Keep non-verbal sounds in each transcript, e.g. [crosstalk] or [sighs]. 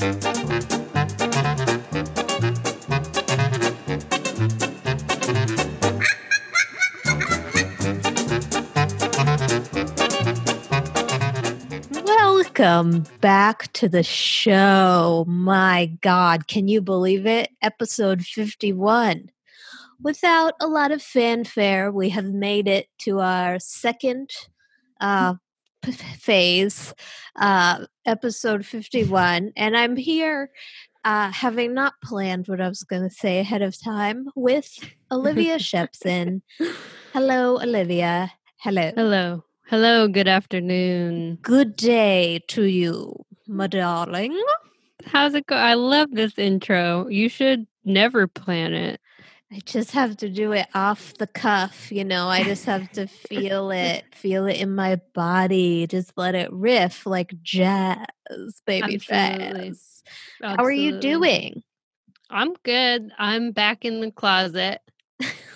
Welcome back to the show. My God, can you believe it? Episode 51. Without a lot of fanfare, we have made it to our second uh, phase, uh, episode 51. And I'm here, uh, having not planned what I was going to say ahead of time, with Olivia Shepson. Hello, Olivia. Hello. Hello. Hello, good afternoon. Good day to you, my darling. How's it go? I love this intro. You should never plan it. I just have to do it off the cuff, you know. I just have to feel it, feel it in my body. Just let it riff like jazz, baby Absolutely. jazz. How are you doing? I'm good. I'm back in the closet.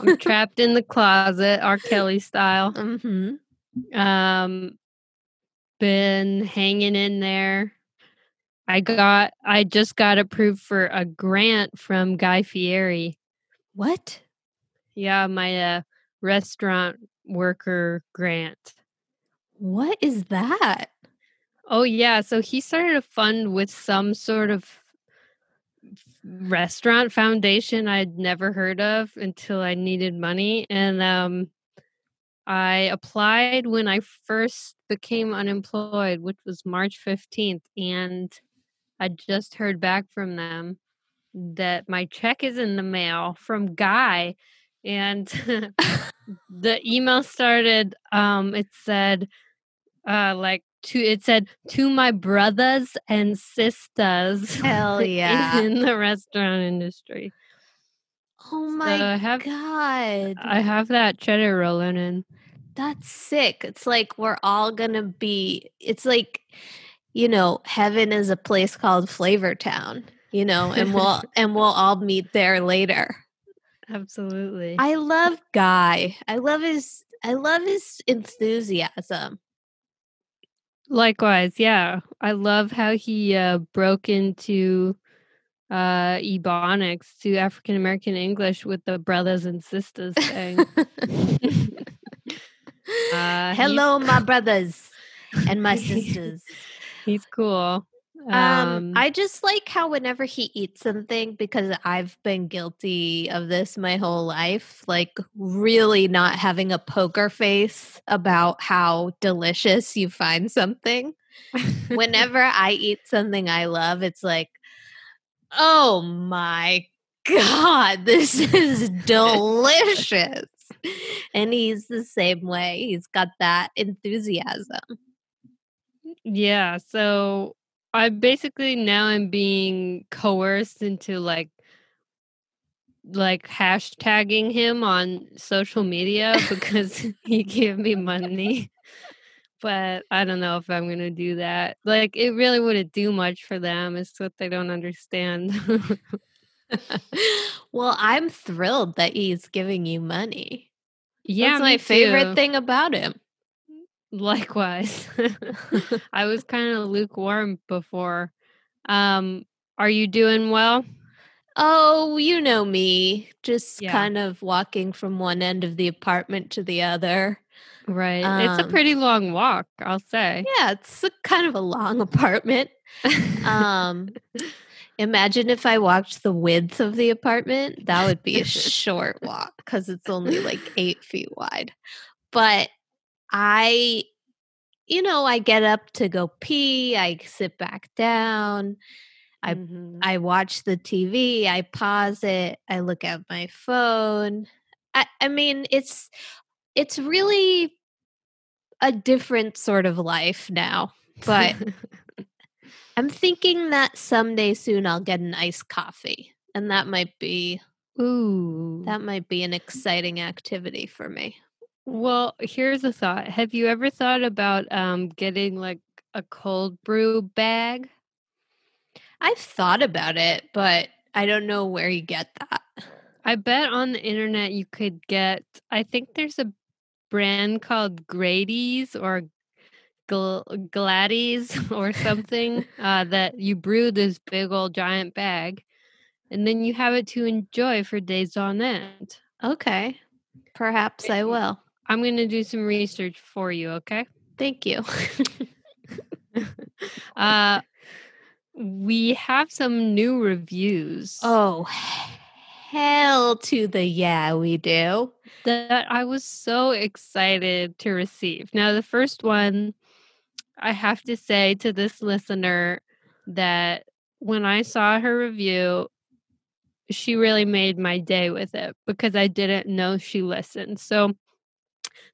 I'm [laughs] trapped in the closet, R. Kelly style. Mm-hmm. Um been hanging in there. I got I just got approved for a grant from Guy Fieri. What? Yeah, my uh, restaurant worker grant. What is that? Oh yeah, so he started a fund with some sort of restaurant foundation I'd never heard of until I needed money and um I applied when I first became unemployed, which was March 15th and I just heard back from them that my check is in the mail from Guy and [laughs] the email started um it said uh like to it said to my brothers and sisters [laughs] Hell yeah. in the restaurant industry Oh So my I have god. i have that cheddar rolling in That's sick. It's like we're all gonna be. It's like, you know, heaven is a place called Flavor Town. You know, and we'll [laughs] and we'll all meet there later. absolutely I love Guy. I love his. I love his enthusiasm. likewise yeah i love how he uh broke into uh ebonics to african american english with the brothers and sisters thing [laughs] [laughs] Uh, Hello, my brothers and my sisters. he's cool Um, I just like how whenever he eats something, because I've been guilty of this my whole life, like really not having a poker face about how delicious you find something. [laughs] Whenever I eat something I love, it's like, oh my God, this is delicious. And he's the same way. He's got that enthusiasm. Yeah, so I basically now I'm being coerced into like like hashtagging him on social media because [laughs] he gave me money. But I don't know if I'm gonna do that. Like it really wouldn't do much for them. It's what they don't understand. [laughs] well, I'm thrilled that he's giving you money. yeah, That's my me favorite too. thing about him. Likewise. [laughs] [laughs] I was kind of lukewarm before. Um, are you doing well? oh, you know me, just Yeah. kind of walking from one end of the apartment to the other. Right. it's a Um, pretty long walk, I'll say. Yeah, it's a kind of a long apartment. Um, [laughs] imagine if I walked the width of the apartment. That would be a short walk because it's only like eight feet wide. But I, you know, I get up to go pee, I sit back down, I Mhm. I watch the TV, I pause it, I look at my phone. I, I mean, it's it's really a different sort of life now. But [laughs] I'm thinking that someday soon I'll get an iced coffee. And that might be Ooh. that might be an exciting activity for me. Well, here's a thought. Have you ever thought about um getting like a cold brew bag? I've thought about it, but I don't know where you get that. I bet on the internet you could get I think there's a brand called Grady's or gl- Gladys [laughs] or something [laughs] uh, that you brew this big old giant bag, and then you have it to enjoy for days on end. Okay. Perhaps I will. I'm going to do some research for you, okay? Thank you. [laughs] uh, we have some new reviews. oh, hell to the yeah, we do. that I was so excited to receive. Now, the first one, I have to say to this listener that when I saw her review, she really made my day with it because I didn't know she listened. So,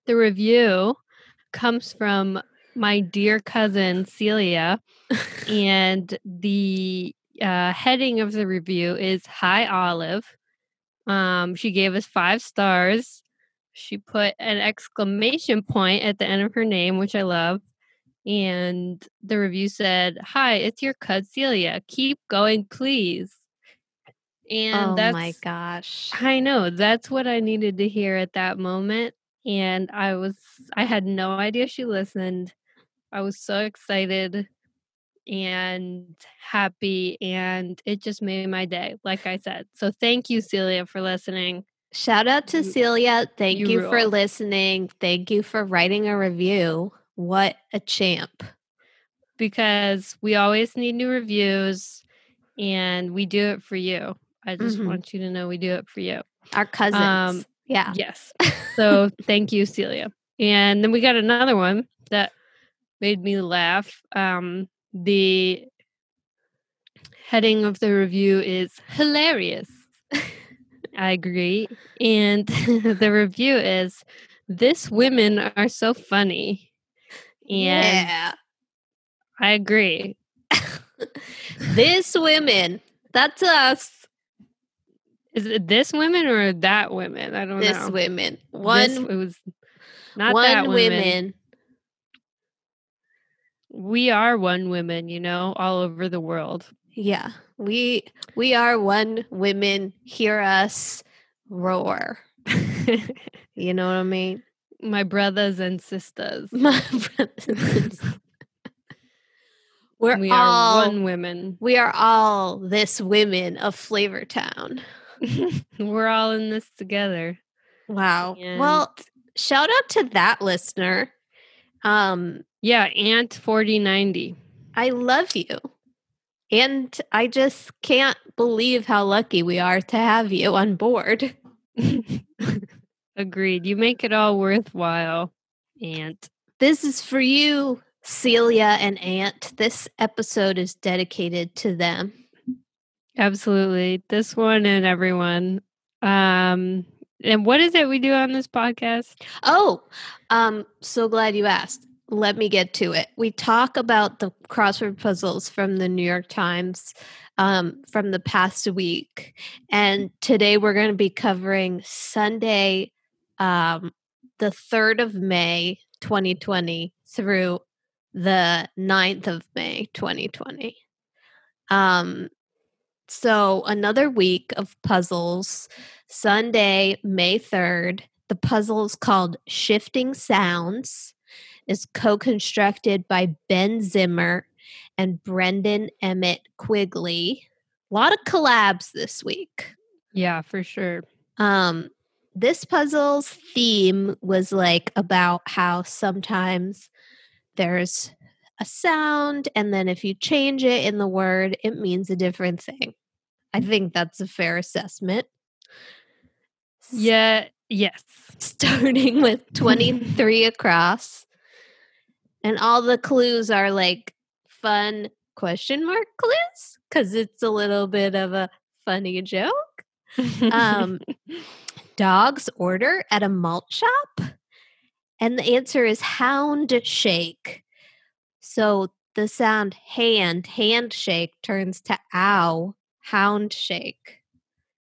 the review comes from my dear cousin Celia, and the uh, heading of the review is Hi Olive. Um, she gave us five stars. She put an exclamation point at the end of her name, which I love. And the review said, Hi, it's your cousin Celia. Keep going, please. And oh that's my gosh. I know that's what I needed to hear at that moment. And I was, I had no idea she listened. I was so excited and happy, and it just made my day, like I said. So thank you, Celia, for listening. Shout out to You- Celia. Thank you you, for listening. Thank you for writing a review. What a champ. because we always need new reviews and we do it for you. I just Mhm. want you to know we do it for you. Our cousins. Um, yeah. Yes. [laughs] So thank you, Celia. And then we got another one that made me laugh. Um, the heading of the review is hilarious. [laughs] I agree. And [laughs] the review is this women are so funny. And yeah. I agree. this women. That's us. Is it this women or that women? I don't This know. This women. This- One it was not one that women. women. We are one women, you know, all over the world. Yeah. We we are one women. Hear us roar. [laughs] You know what I mean? My brothers and sisters. My [laughs] brothers and sisters. [laughs] We're we all are one women. we are all this women of Flavor Town. [laughs] We're all in this together. Wow. Well, shout out to that listener. Um, Yeah, Aunt 4090. I love you. And I just can't believe how lucky we are to have you on board. [laughs] Agreed. You make it all worthwhile, Aunt. This is for you, Celia and Aunt. This episode is dedicated to them. Absolutely. This one and everyone. Um and what is it we do on this podcast? Oh, um, so glad you asked. Let me get to it. We talk about the crossword puzzles from the New York Times um, from the past week. And today we're going to be covering Sunday, um, the 3rd of May, 2020, through the 9th of May, 2020. Um, so another week of puzzles. Sunday, May 3rd. The puzzle is called Shifting Sounds. Is co-constructed by Ben Zimmer and Brendan Emmett Quigley. A lot of collabs this week. Yeah, for sure. Um, this puzzle's theme was like about how sometimes there's a sound, and then if you change it in the word, it means a different thing. I think that's a fair assessment. Yeah, yes. [laughs] Starting with 23 across. And all the clues are like fun question mark clues because it's a little bit of a funny joke. Um, [laughs] dog's order at a malt shop? And the answer is hound shake. So the sound hand, handshake turns to ow, hound shake.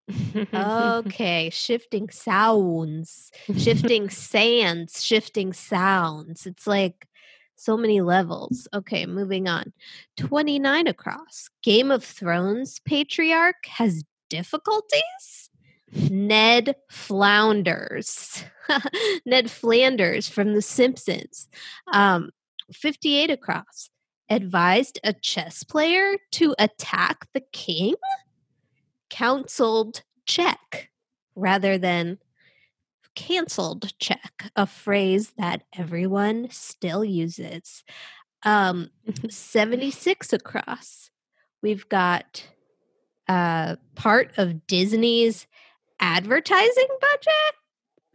[laughs] Okay, shifting sounds, shifting [laughs] sands, shifting sounds. It's like so many levels. Okay, moving on. 29 across. Game of Thrones patriarch has difficulties? Ned Flounders. [laughs] Ned Flanders from The Simpsons. Um, 58 across. Advised a chess player to attack the king? Counseled check rather than canceled check, a phrase that everyone still uses. Um, 76 across. We've got uh, part of Disney's advertising budget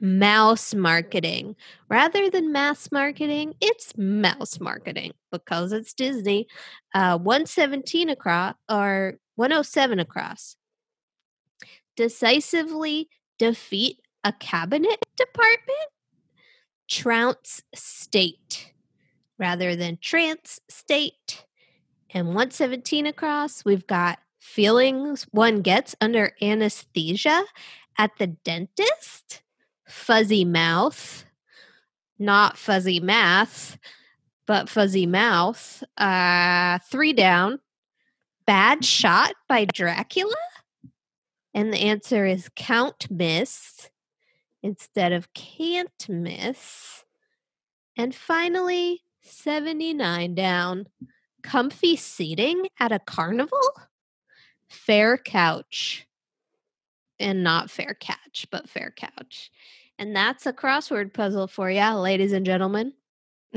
mouse marketing. Rather than mass marketing, it's mouse marketing because it's Disney. Uh, 117 across or 107 across. Decisively defeat a cabinet department. Trounce state rather than trance state. And 117 across, we've got feelings one gets under anesthesia at the dentist fuzzy mouth, not fuzzy math, but fuzzy mouth. Uh, three down. Bad shot by Dracula? And the answer is count miss instead of can't miss. And finally, 79 down. Comfy seating at a carnival? Fair couch and not fair catch, but fair couch. And that's a crossword puzzle for you, ladies and gentlemen. [laughs]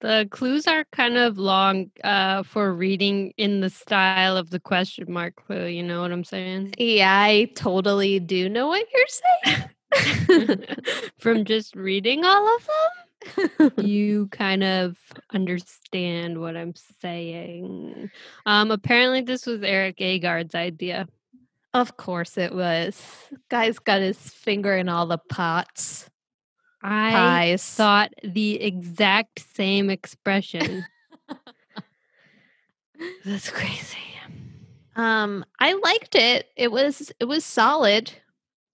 the clues are kind of long uh, for reading in the style of the question mark clue. You know what I'm saying? Yeah, I totally do know what you're saying. [laughs] From just reading all of them, [laughs] you kind of understand what I'm saying. Um, apparently, this was Erik Agard's idea. Of course it was. Guy's got his finger in all the pots. I pies. thought the exact same expression. [laughs] That's crazy. Um, I liked it. It was it was solid,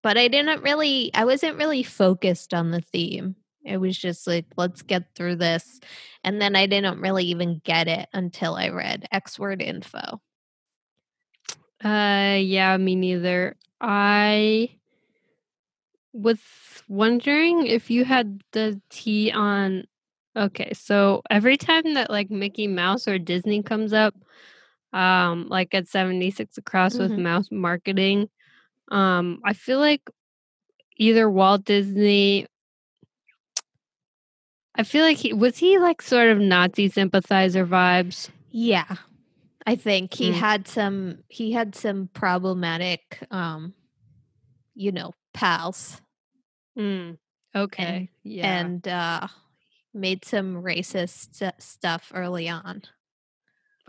but I didn't really I wasn't really focused on the theme. It was just like, let's get through this. And then I didn't really even get it until I read XWord Info. Uh, yeah, me neither. I was wondering if you had the tea on. Okay, so every time that like Mickey Mouse or Disney comes up, um, like at 76 across mm-hmm. with mouse marketing, um, I feel like either Walt Disney I feel like he was he like sort of Nazi sympathizer vibes. Yeah. I think he mm. had some he had some problematic um you know pals. Mm. Okay. And, yeah. And uh made some racist stuff early on.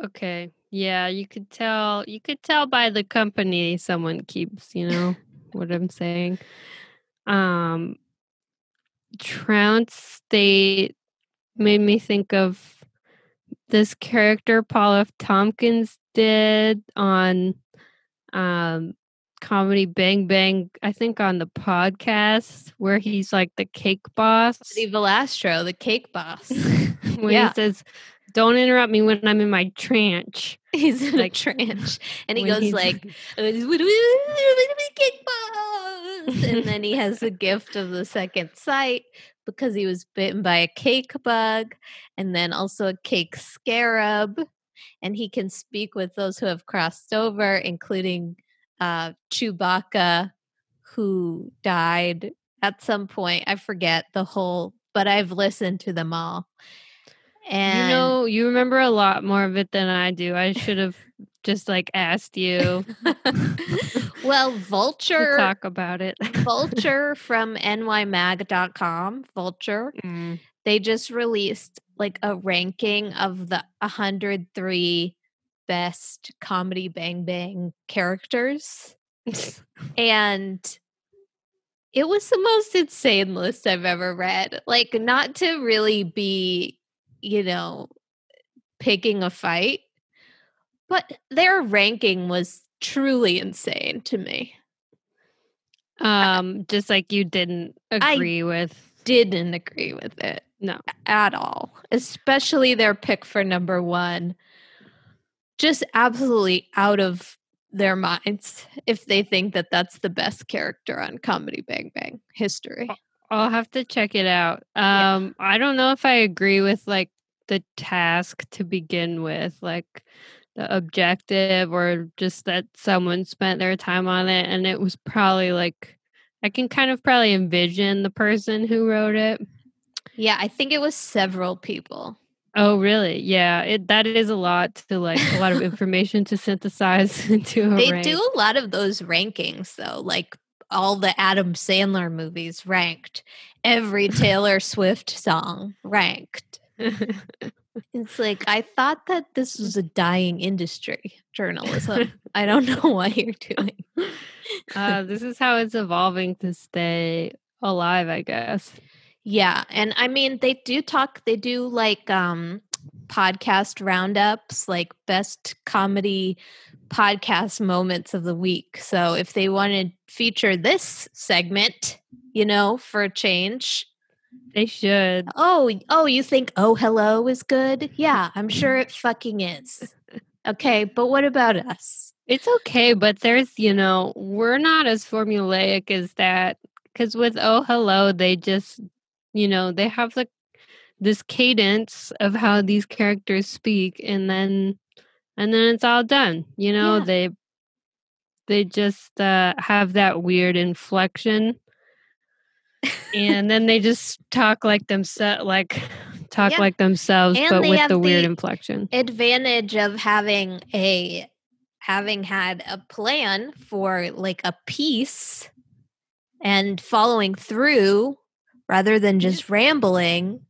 Okay. Yeah, you could tell you could tell by the company someone keeps, you know what I'm saying. Um Trounce State made me think of this character Paul F. Tompkins did on um, Comedy Bang Bang, I think on the podcast where he's like the cake boss. The Valastro, the cake boss. [laughs] when yeah. he says, Don't interrupt me when I'm in my tranche. [laughs] He's in like, a tranche. And he goes like [laughs] cake boss. And then he has the gift of the second sight because he was bitten by a cake bug and then also a cake scarab. And he can speak with those who have crossed over, including uh, Chewbacca, who died at some point. I forget the whole, but I've listened to them all. And you know, you remember a lot more of it than I do. I should have just like asked you. [laughs] well, [laughs] Vulture talk about it. Vulture [laughs] from nymag.com, Vulture. Mm. They just released like a ranking of the 103 best comedy bang bang characters. and it was the most insane list I've ever read. Like not to really be, you know, picking a fight, but their ranking was truly insane to me. Um, just like you didn't agree I with. Didn't agree with it. No. At all. Especially their pick for number one. Just absolutely out of their minds if they think that that's the best character on Comedy Bang Bang history. I'll have to check it out. Um, yeah. I don't know if I agree with like the task to begin with, like the objective, or just that someone spent their time on it, and it was probably like I can kind of probably envision the person who wrote it. Yeah, I think it was several people. Oh, really? Yeah, it that is a lot to like a lot of [laughs] information to synthesize [laughs] into a They rank. do a lot of those rankings though, like all the Adam Sandler movies ranked, every Taylor Swift song ranked. [laughs] it's like I thought that this was a dying industry, journalism. [laughs] I don't know what you're doing. [laughs] uh, this is how it's evolving to stay alive, I guess. Yeah, and I mean they do talk they do like um podcast roundups like best comedy podcast moments of the week. So if they want to feature this segment, you know, for a change, they should. Oh, oh, you think oh hello is good? Yeah, I'm sure it fucking is. Okay, but what about us? It's okay, but there's, you know, we're not as formulaic as that cuz with oh hello they just you know they have like this cadence of how these characters speak and then and then it's all done you know yeah. they they just uh, have that weird inflection and then they just talk like themselves like talk yeah. like themselves and but with the weird the inflection advantage of having a having had a plan for like a piece and following through rather than just rambling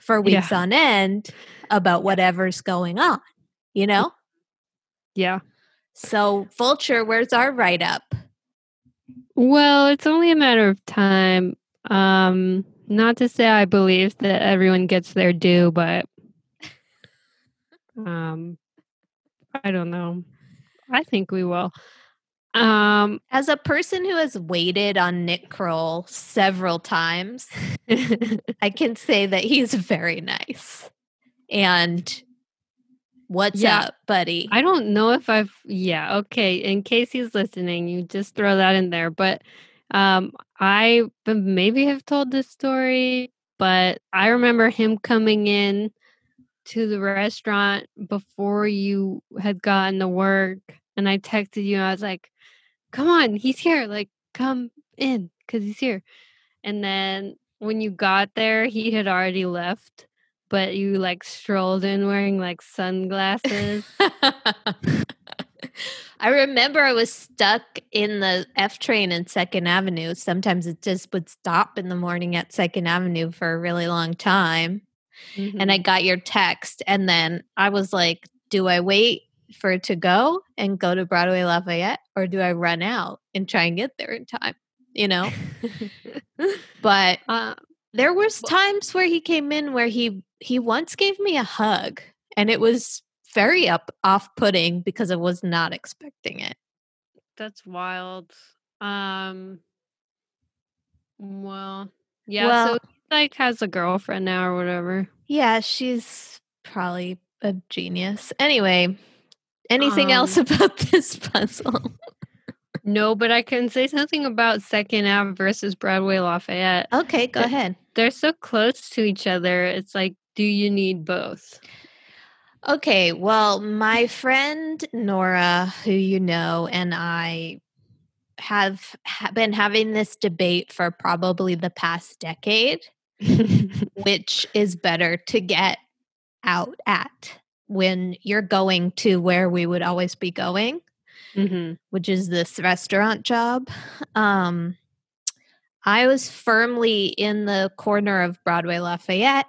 for weeks yeah. on end about whatever's going on, you know? Yeah. So, Vulture, where's our write up? Well, it's only a matter of time. Um, not to say I believe that everyone gets their due, but um, I don't know. I think we will. Um, as a person who has waited on Nick Kroll several times, [laughs] I can say that he's very nice. And what's yeah, up, buddy? I don't know if I've yeah, okay. In case he's listening, you just throw that in there. But um I maybe have told this story, but I remember him coming in to the restaurant before you had gotten to work and I texted you and I was like, come on, he's here. Like, come in because he's here. And then when you got there, he had already left, but you like strolled in wearing like sunglasses. [laughs] I remember I was stuck in the F train in Second Avenue. Sometimes it just would stop in the morning at Second Avenue for a really long time. Mm-hmm. And I mm-hmm. got your text, and then I was like, do I wait for it to go and go to Broadway Lafayette, or do I run out and try and get there in time? You know, [laughs] but uh, there was times where he came in where he he once gave me a hug, and it was very up off putting because I was not expecting it. That's wild. Um. Well, yeah. Well, so like has a girlfriend now or whatever. Yeah, she's probably a genius. Anyway, Anything um, else about [laughs] this puzzle? no, but I can say something about Second Ave versus Broadway Lafayette. Okay, go they're, ahead. They're so close to each other. It's like, do you need both? Okay, well, my friend Nora, who you know, and I have been having this debate for probably the past decade, [laughs] which is better to get out at when you're going to where we would always be going, mm-hmm. which is this restaurant job. Um, I was firmly in the corner of Broadway Lafayette.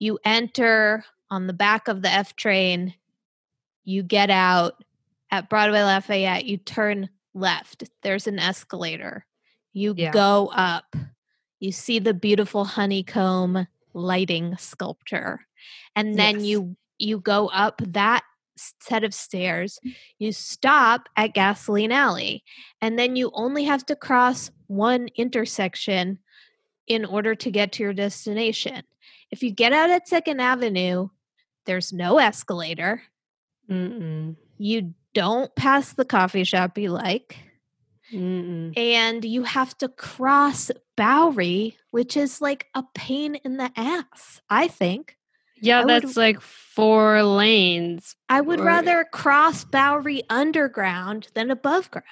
You enter on the back of the F train, you get out at Broadway Lafayette, you turn left. There's an escalator. You yeah. go up. You see the beautiful honeycomb lighting sculpture. And then yes. you you go up that set of stairs, you stop at Gasoline Alley, and then you only have to cross one intersection in order to get to your destination. If you get out at Second Avenue, there's no escalator. Mm-mm. You don't pass the coffee shop you like. Mm-mm. and you have to cross Bowery, which is like a pain in the ass, I think. Yeah, I would- that's like four lanes. I would Or- rather cross Bowery underground than above ground.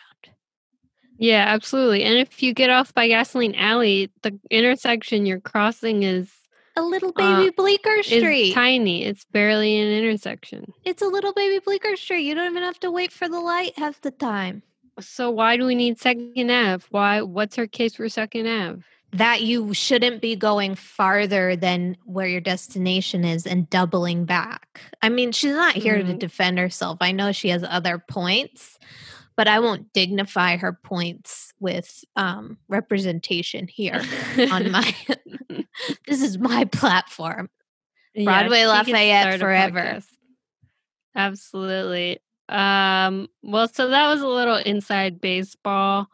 Yeah, absolutely. And if you get off by Gasoline Alley, the intersection you're crossing is A little Uh, baby Bleecker is Street. tiny. It's barely an intersection. it's a little baby Bleecker Street. You don't even have to wait for the light half the time. So why do we need Second Ave? Why? What's our case for Second Ave? That you shouldn't be going farther than where your destination is and doubling back. I mean, she's not here to Mhm. defend herself. I know she has other points, but I won't dignify her points with um, representation here on [laughs] my. [laughs] this is my platform. Broadway can Lafayette forever. Absolutely. Um, well, so that was a little inside baseball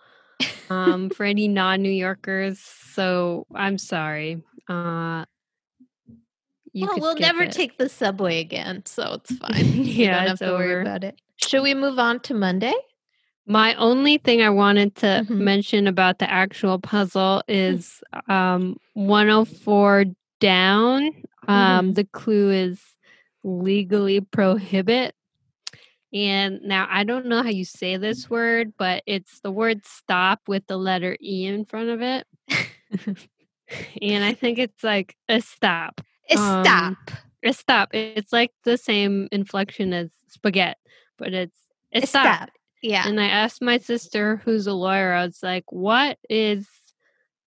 um, for any non-New Yorkers. So I'm sorry. Uh, you well, we'll never it. take the subway again, so it's fine. [laughs] You yeah, don't have to worry over. about it. Should we move on to Monday? My only thing I wanted to Mhm. mention about the actual puzzle is um, 104 down. Um, The clue is legally prohibit. And now I don't know how you say this word, but it's the word stop with the letter E in front of it. and I think it's like a stop. Um, Stop. A stop. It's like the same inflection as spaghetti, but it's a stop. Stop. Yeah. And I asked my sister, who's a lawyer, I was like, "What is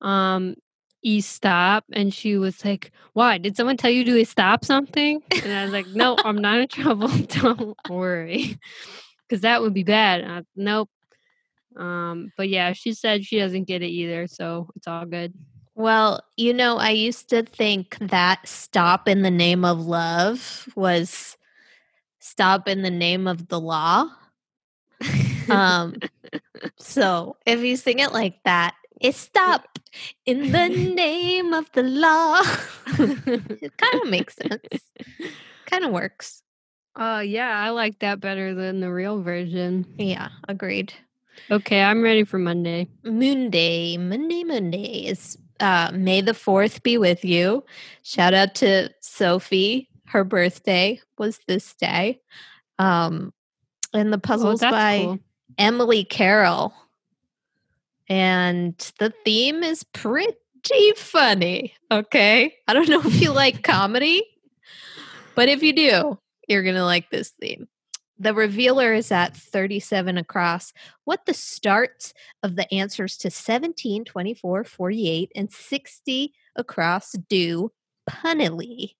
um e stop?" And she was like, "Why? Did someone tell you to stop something?" And I was like, "No, I'm not in trouble. [laughs] Don't worry, because that would be bad." I, nope. Um, but yeah, she said she doesn't get it either, so it's all good. Well, you know, I used to think that stop in the name of love was stop in the name of the law. Um, so if you sing it like that, it's stop in the name of the law. [laughs] it kind of makes sense. Kind of works. Oh yeah, I like that better than the real version. Yeah, agreed. Okay, I'm ready for Monday. Monday, Monday, Monday is uh, May the 4th be with you. Shout out to Sophie. Her birthday was this day. Um, and the Oh, puzzle's that's by cool. Emily Carroll. And the theme is pretty funny. Okay. I don't know if you like comedy, but if you do, you're going to like this theme. The revealer is at 37 across. What the starts of the answers to 17, 24, 48, and 60 across do punnily?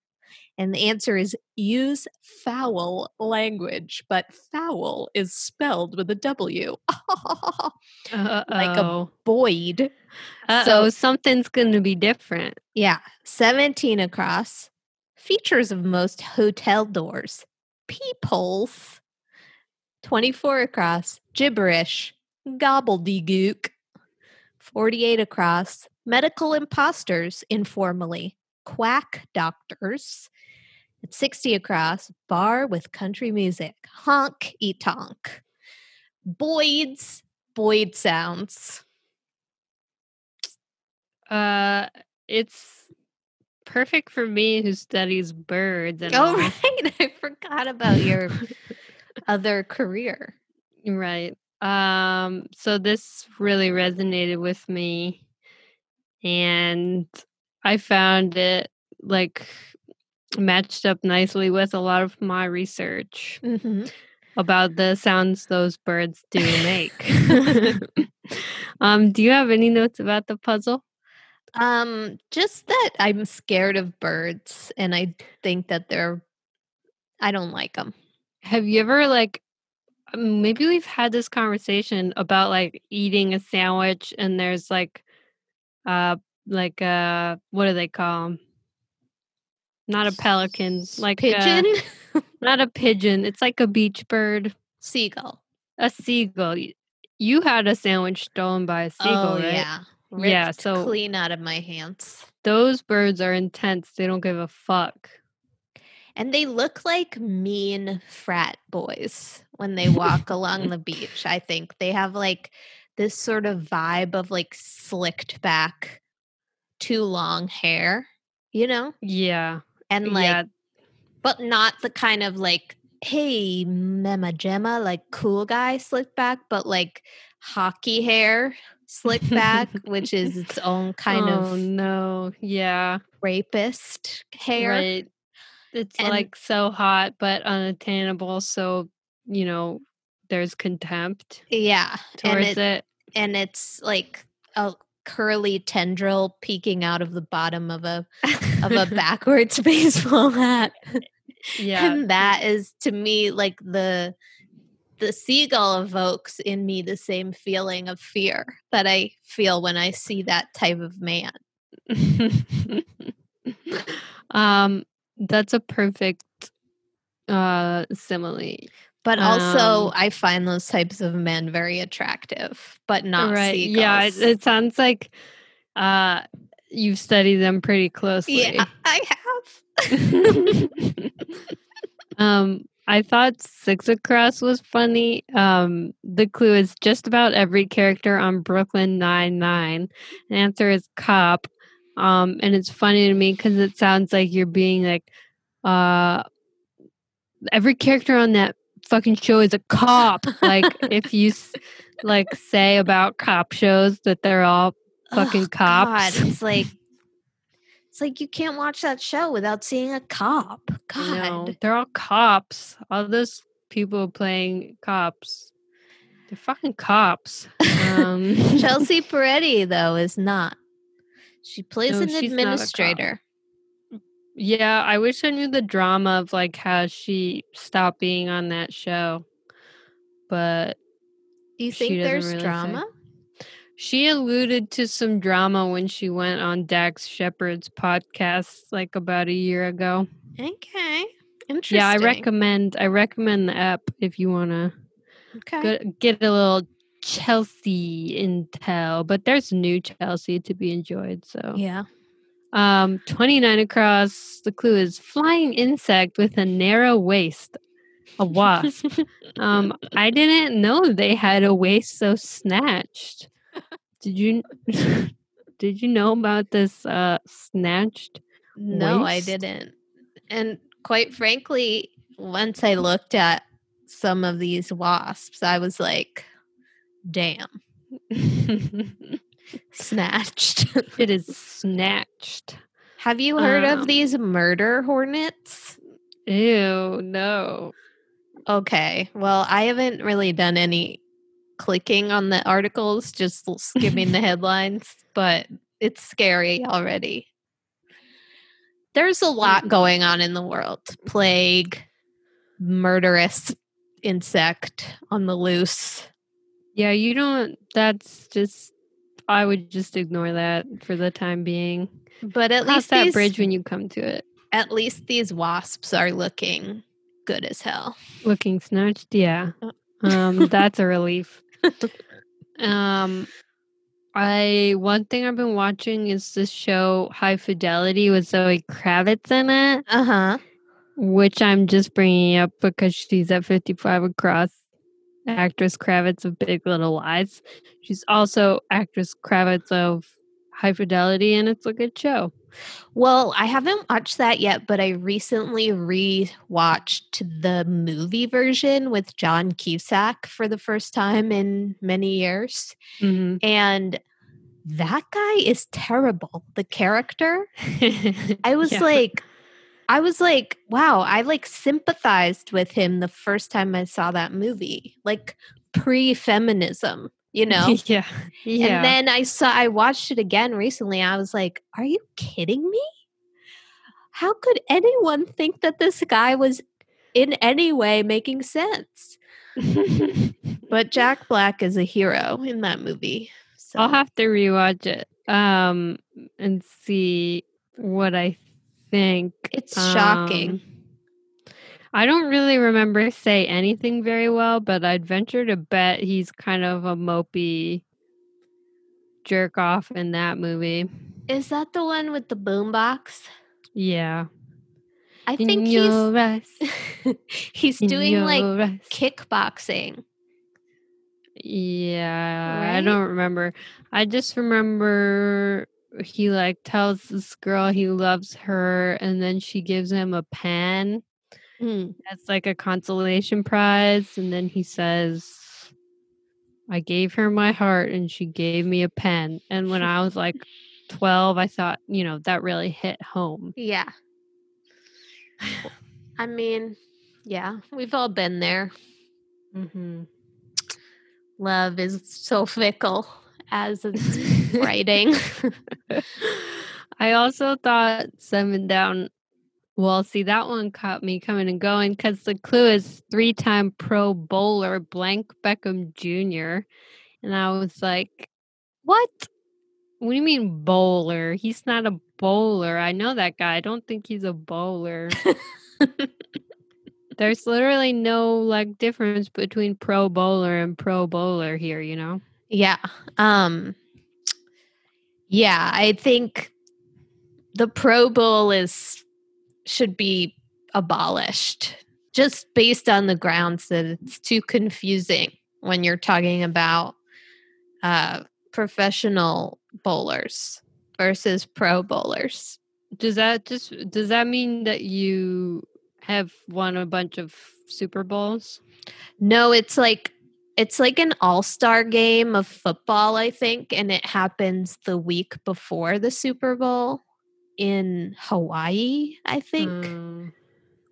And the answer is use foul language, but foul is spelled with a W. [laughs] like a. Boyd. Uh-oh, So- something's going to be different. Yeah, 17 across. Features of most hotel doors. Peepholes. 24 across. Gibberish. Gobbledygook. 48 across. Medical imposters, informally. Quack doctors. At 60 across. Bar with country music. Honk e tonk. Boyd's. Boyd sounds. Uh, it's perfect for me who studies birds and Oh, [laughs] all. right. I forgot about your other career. Right. Um, so this really resonated with me and I found it like matched up nicely with a lot of my research Mm-hmm. about the sounds those birds do make. [laughs] [laughs] um, do you have any notes about the puzzle? Um, just that I'm scared of birds, and I think that they're. I don't like them. Have you ever like um, maybe we've had this conversation about like eating a sandwich and there's like uh like uh what do they call them? Not a pelican, like uh, pigeon, [laughs] not a pigeon. It's like a beach bird, seagull. a seagull. You had a sandwich stolen by a seagull, oh right? yeah, Yeah, so- clean out of my hands, Those birds are intense. They don't give a fuck. and they look like mean frat boys when they walk [laughs] along the beach. I think they have like this sort of vibe of like slicked back, too long hair, you know? Yeah. And like, yeah. but not the kind of like, hey, Mema Gemma, like cool guy slick back, but like hockey hair slick back, which is [laughs] its own kind oh, of no. Yeah. rapist hair. Right. It's And- like so hot but unattainable. So, you know, there's contempt Yeah. And towards it, it. and it's like a curly tendril peeking out of the bottom of a of a [laughs] backwards [laughs] baseball hat. yeah. And that is to me like the the seagull evokes in me the same feeling of fear that I feel when I see that type of man. [laughs] um, that's a perfect uh simile. But also Um, I find those types of men very attractive, but not right. seagulls. Yeah, it, it sounds like uh you've studied them pretty closely. yeah, [laughs] I have. [laughs] um I thought Six Across was funny. Um, the clue is just about every character on Brooklyn Nine Nine. The answer is cop. Um, and it's funny to me because it sounds like you're being like, uh, every character on that fucking show is a cop. like [laughs] if you like say about cop shows that they're all fucking Ugh, cops. God, it's like [laughs] it's like you can't watch that show without seeing a cop. No, God. they're all cops. All those people playing cops. They're fucking cops. Um, [laughs] Chelsea Peretti though is not. She plays No, an she's not a cop. administrator. Yeah, I wish I knew the drama of like how she stopped being on that show. But Do you think there's really drama? she alluded to some drama when she went on Dax Shepard's podcast like about a year ago. Okay. Interesting. Yeah, I recommend I recommend the app if you want to Okay. get a little Chelsea intel, but there's new Chelsea to be enjoyed. So, Yeah. Um, 29 across. The clue is flying insect with a narrow waist, a wasp. [laughs] um, I didn't know they had a waist so snatched. Did you? [laughs] did you know about this uh snatched? no, I didn't. And quite frankly, once I looked at some of these wasps, I was like, damn, [laughs] snatched. [laughs] it is snatched. Have you heard Um, of these murder hornets? Ew, no. Okay. Well, I haven't really done any clicking on the articles, just skimming the [laughs] headlines, but it's scary already. There's a lot going on in the world plague, murderous insect on the loose. Yeah, you don't. That's just. I would just ignore that for the time being. But at Cross least that these, bridge when you come to it. at least these wasps are looking good as hell. Looking snatched, yeah. Uh. Um, [laughs] that's a relief. Um, I one thing I've been watching is this show High Fidelity with Zoe Kravitz in it, Uh huh. which I'm just bringing up because she's at 55 across. Actress Kravitz of Big Little Lies. She's also actress Kravitz of High Fidelity, and it's a good show. Well, I haven't watched that yet, but I recently re-watched the movie version with John Cusack for the first time in many years. Mhm. And that guy is terrible. The character. [laughs] I was Yeah. like I was like, wow, I like sympathized with him the first time I saw that movie. Like pre-feminism, you [laughs] know? yeah, yeah. And then I saw I watched it again recently. I was like, are you kidding me? How could anyone think that this guy was in any way making sense? [laughs] But Jack Black is a hero in that movie. So I'll have to rewatch it um and see what I think. it's shocking. Um, I don't really remember say anything very well, but I'd venture to bet he's kind of a mopey jerk off in that movie. Is that the one with the boombox? Yeah. I In think he's [laughs] he's in doing like eyes. kickboxing. Yeah, I don't remember. I just remember he like tells this girl he loves her and then she gives him a pen Mm. as like a consolation prize and then he says I gave her my heart and she gave me a pen. And when I was like 12, I thought, you know, that really hit home. Yeah. [sighs] I mean, yeah, we've all been there. Mm-hmm. Love is so fickle as it's writing. [laughs] [laughs] I also thought Seven Down. Well, see, that one caught me coming and going because the clue is three time Pro Bowler Blank Beckham Jr. And I was like, what? What do you mean bowler? He's not a bowler. I know that guy. I don't think he's a bowler. [laughs] There's literally no like difference between pro bowler and pro bowler here, you know? Yeah. Um yeah, I think the Pro Bowl is should be abolished just based on the grounds that it's too confusing when you're talking about uh professional bowlers versus pro bowlers. Does that just does that mean that you have won a bunch of Super Bowls? No, it's like it's like an all-star game of football, I think, and it happens the week before the Super Bowl in Hawaii, I think, Mm,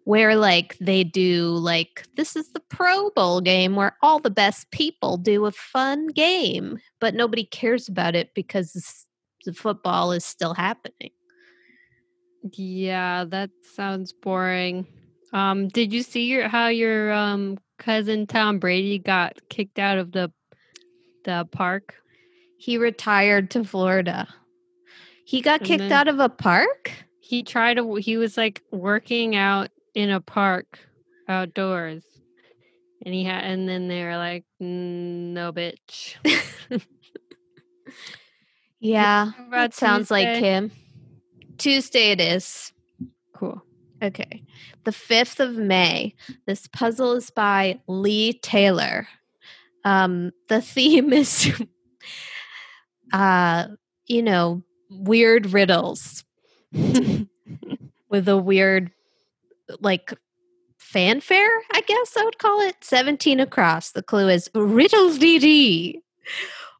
where like they do like this is the Pro Bowl game where all the best people do a fun game, but nobody cares about it because the football is still happening. yeah, that sounds boring. Um, did you see your how your um cousin Tom Brady got kicked out of the the park? He retired to Florida. He got And kicked out of a park? He tried to he was like working out in a park outdoors. And he had and then they were like, "Mm, no bitch. [laughs] Yeah. That sounds like him. Tuesday it is. Cool. Okay. The 5th of May. This puzzle is by Lee Taylor. Um, the [laughs] theme is uh, you know, weird riddles [laughs] with a weird like fanfare, I guess I would call it. 17 across. The clue is riddles DD.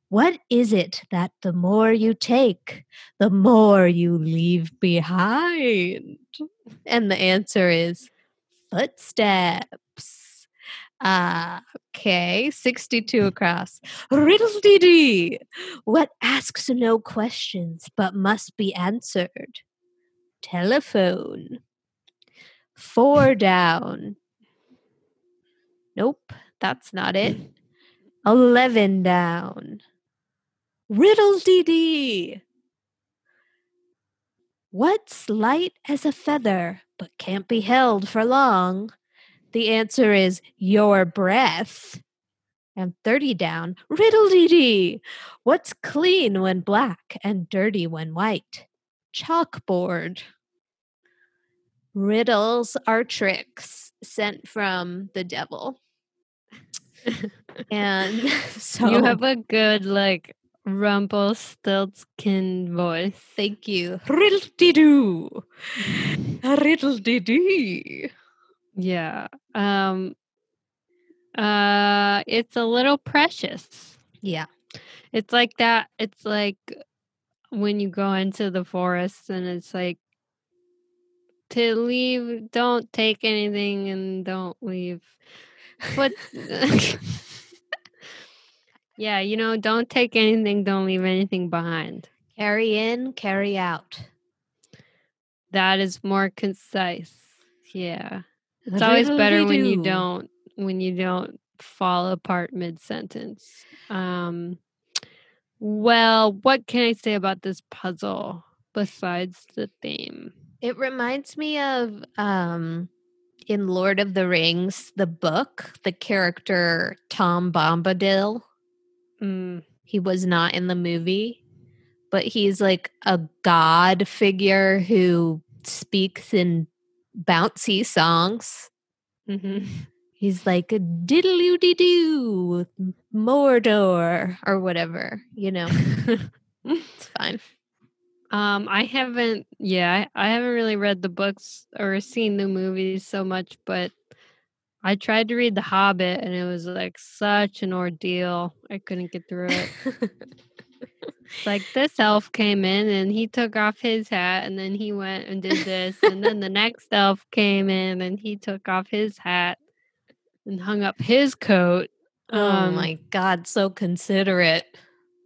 What is it that the more you take, the more you leave behind? And the answer is footsteps. Ah, okay. 62 across. Riddle DD. What asks no questions but must be answered? Telephone. Four down. Nope, that's not it. [laughs] 11 down. Riddle DD. What's light as a feather but can't be held for long? The answer is your breath. And 30 down. Riddle DD. What's clean when black and dirty when white? Chalkboard. Riddles are tricks sent from the devil. [laughs] and [laughs] so You have a good like Rumpelstiltskin voice. thank you. Riddle dee doo. Riddle dee dee. Yeah. Um uh it's a little precious. Yeah. It's like that it's like when you go into the forest and it's like to leave don't take anything and don't leave. But [laughs] [laughs] Yeah, you know, don't take anything, don't leave anything behind. Carry in, carry out. That is more concise. Yeah. It's always better when you don't when you don't fall apart mid sentence. Um well, what can I say about this puzzle besides the theme? It reminds me of um in Lord of the Rings, the book, the character Tom Bombadil. Mm, He was not in the movie, but he's like a god figure who speaks in bouncy songs. mhm. He's like a diddly dee doo, Mordor, or whatever, you know. [laughs] it's fine. Um, I haven't, yeah, I haven't really read the books or seen the movies so much, but I tried to read The Hobbit and it was like such an ordeal. I couldn't get through it. It's [laughs] like this elf came in and he took off his hat and then he went and did this. and then the next elf came in and he took off his hat and hung up his coat. oh Um, my God, so considerate.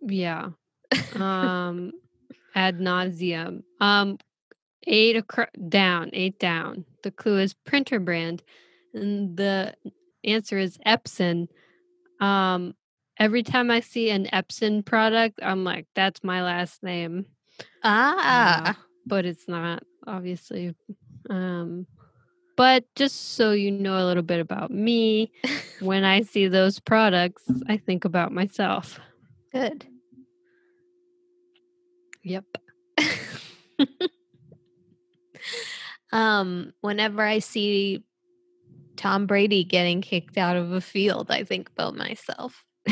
Yeah. [laughs] Um, ad nauseum. Um, eight acro- down, eight down. The clue is printer brand, and the answer is Epson. Um, every time I see an Epson product, I'm like, that's my last name, Ah, but it's not, obviously. Um, but just so you know a little bit about me, when I see those products, I think about myself. good. Yep. [laughs] um, whenever I see Tom Brady getting kicked out of a field, I think about myself. [laughs]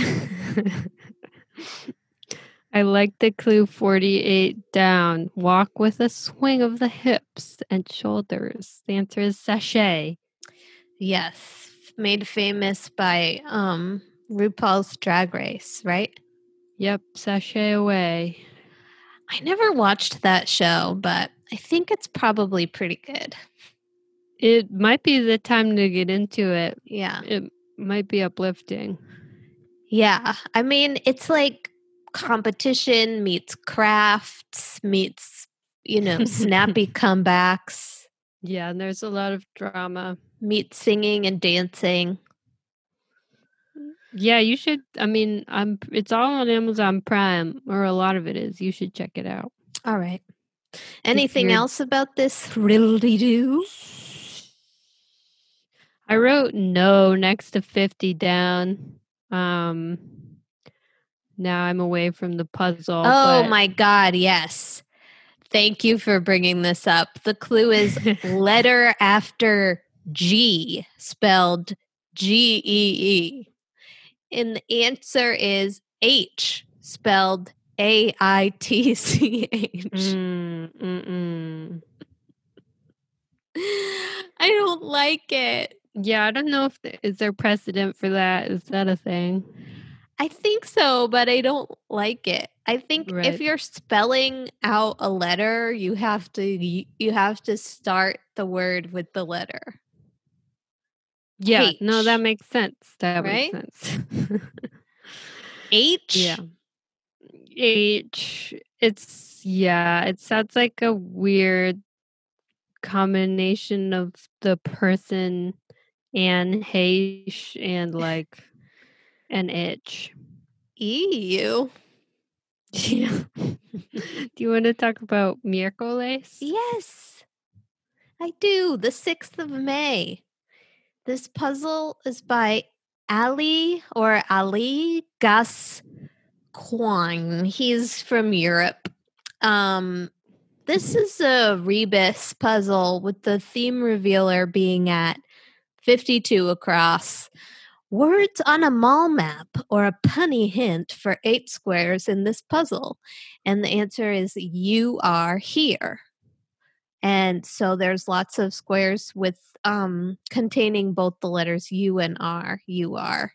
I like the clue 48 down. Walk with a swing of the hips and shoulders. The answer is sashay. Yes, made famous by um RuPaul's Drag Race, right? Yep, sashay away. I never watched that show, but I think it's probably pretty good. It might be the time to get into it. Yeah. It might be uplifting. Yeah. I mean, it's like competition meets crafts meets, you know, snappy [laughs] comebacks, Yeah, and there's a lot of drama. meets singing and dancing. Yeah, you should. I mean, I'm. It's all on Amazon Prime, or a lot of it is. You should check it out. All right. Anything else about this thrill de do? I wrote no next to 50 down. Um now I'm away from the puzzle. Oh but- my God, yes. Thank you for bringing this up. The clue is [laughs] letter after G, spelled G E E. And the answer is H, spelled A I T C H. Mm, mm-mm. [laughs] I don't like it. Yeah, I don't know if th- is there precedent for that. Is that a thing? I think so, but I don't like it. I think if you're spelling out a letter, you have to you have to start the word with the letter. Yeah, no, that makes sense. That Right? makes sense. [laughs] H. yeah. H. It's yeah. It sounds like a weird combination of the person and H and like an itch. EU. [laughs] Yeah. Do you want to talk about miércoles? Yes, I do. The 6th of May. This puzzle is by Ali or Ali Gus Kwang. He's from Europe. Um, this is a rebus puzzle with the theme revealer being at 52 across. Words on a mall map or a punny hint for eight squares in this puzzle. And the answer is you are here. And so there's lots of squares with um containing both the letters U and R. You are.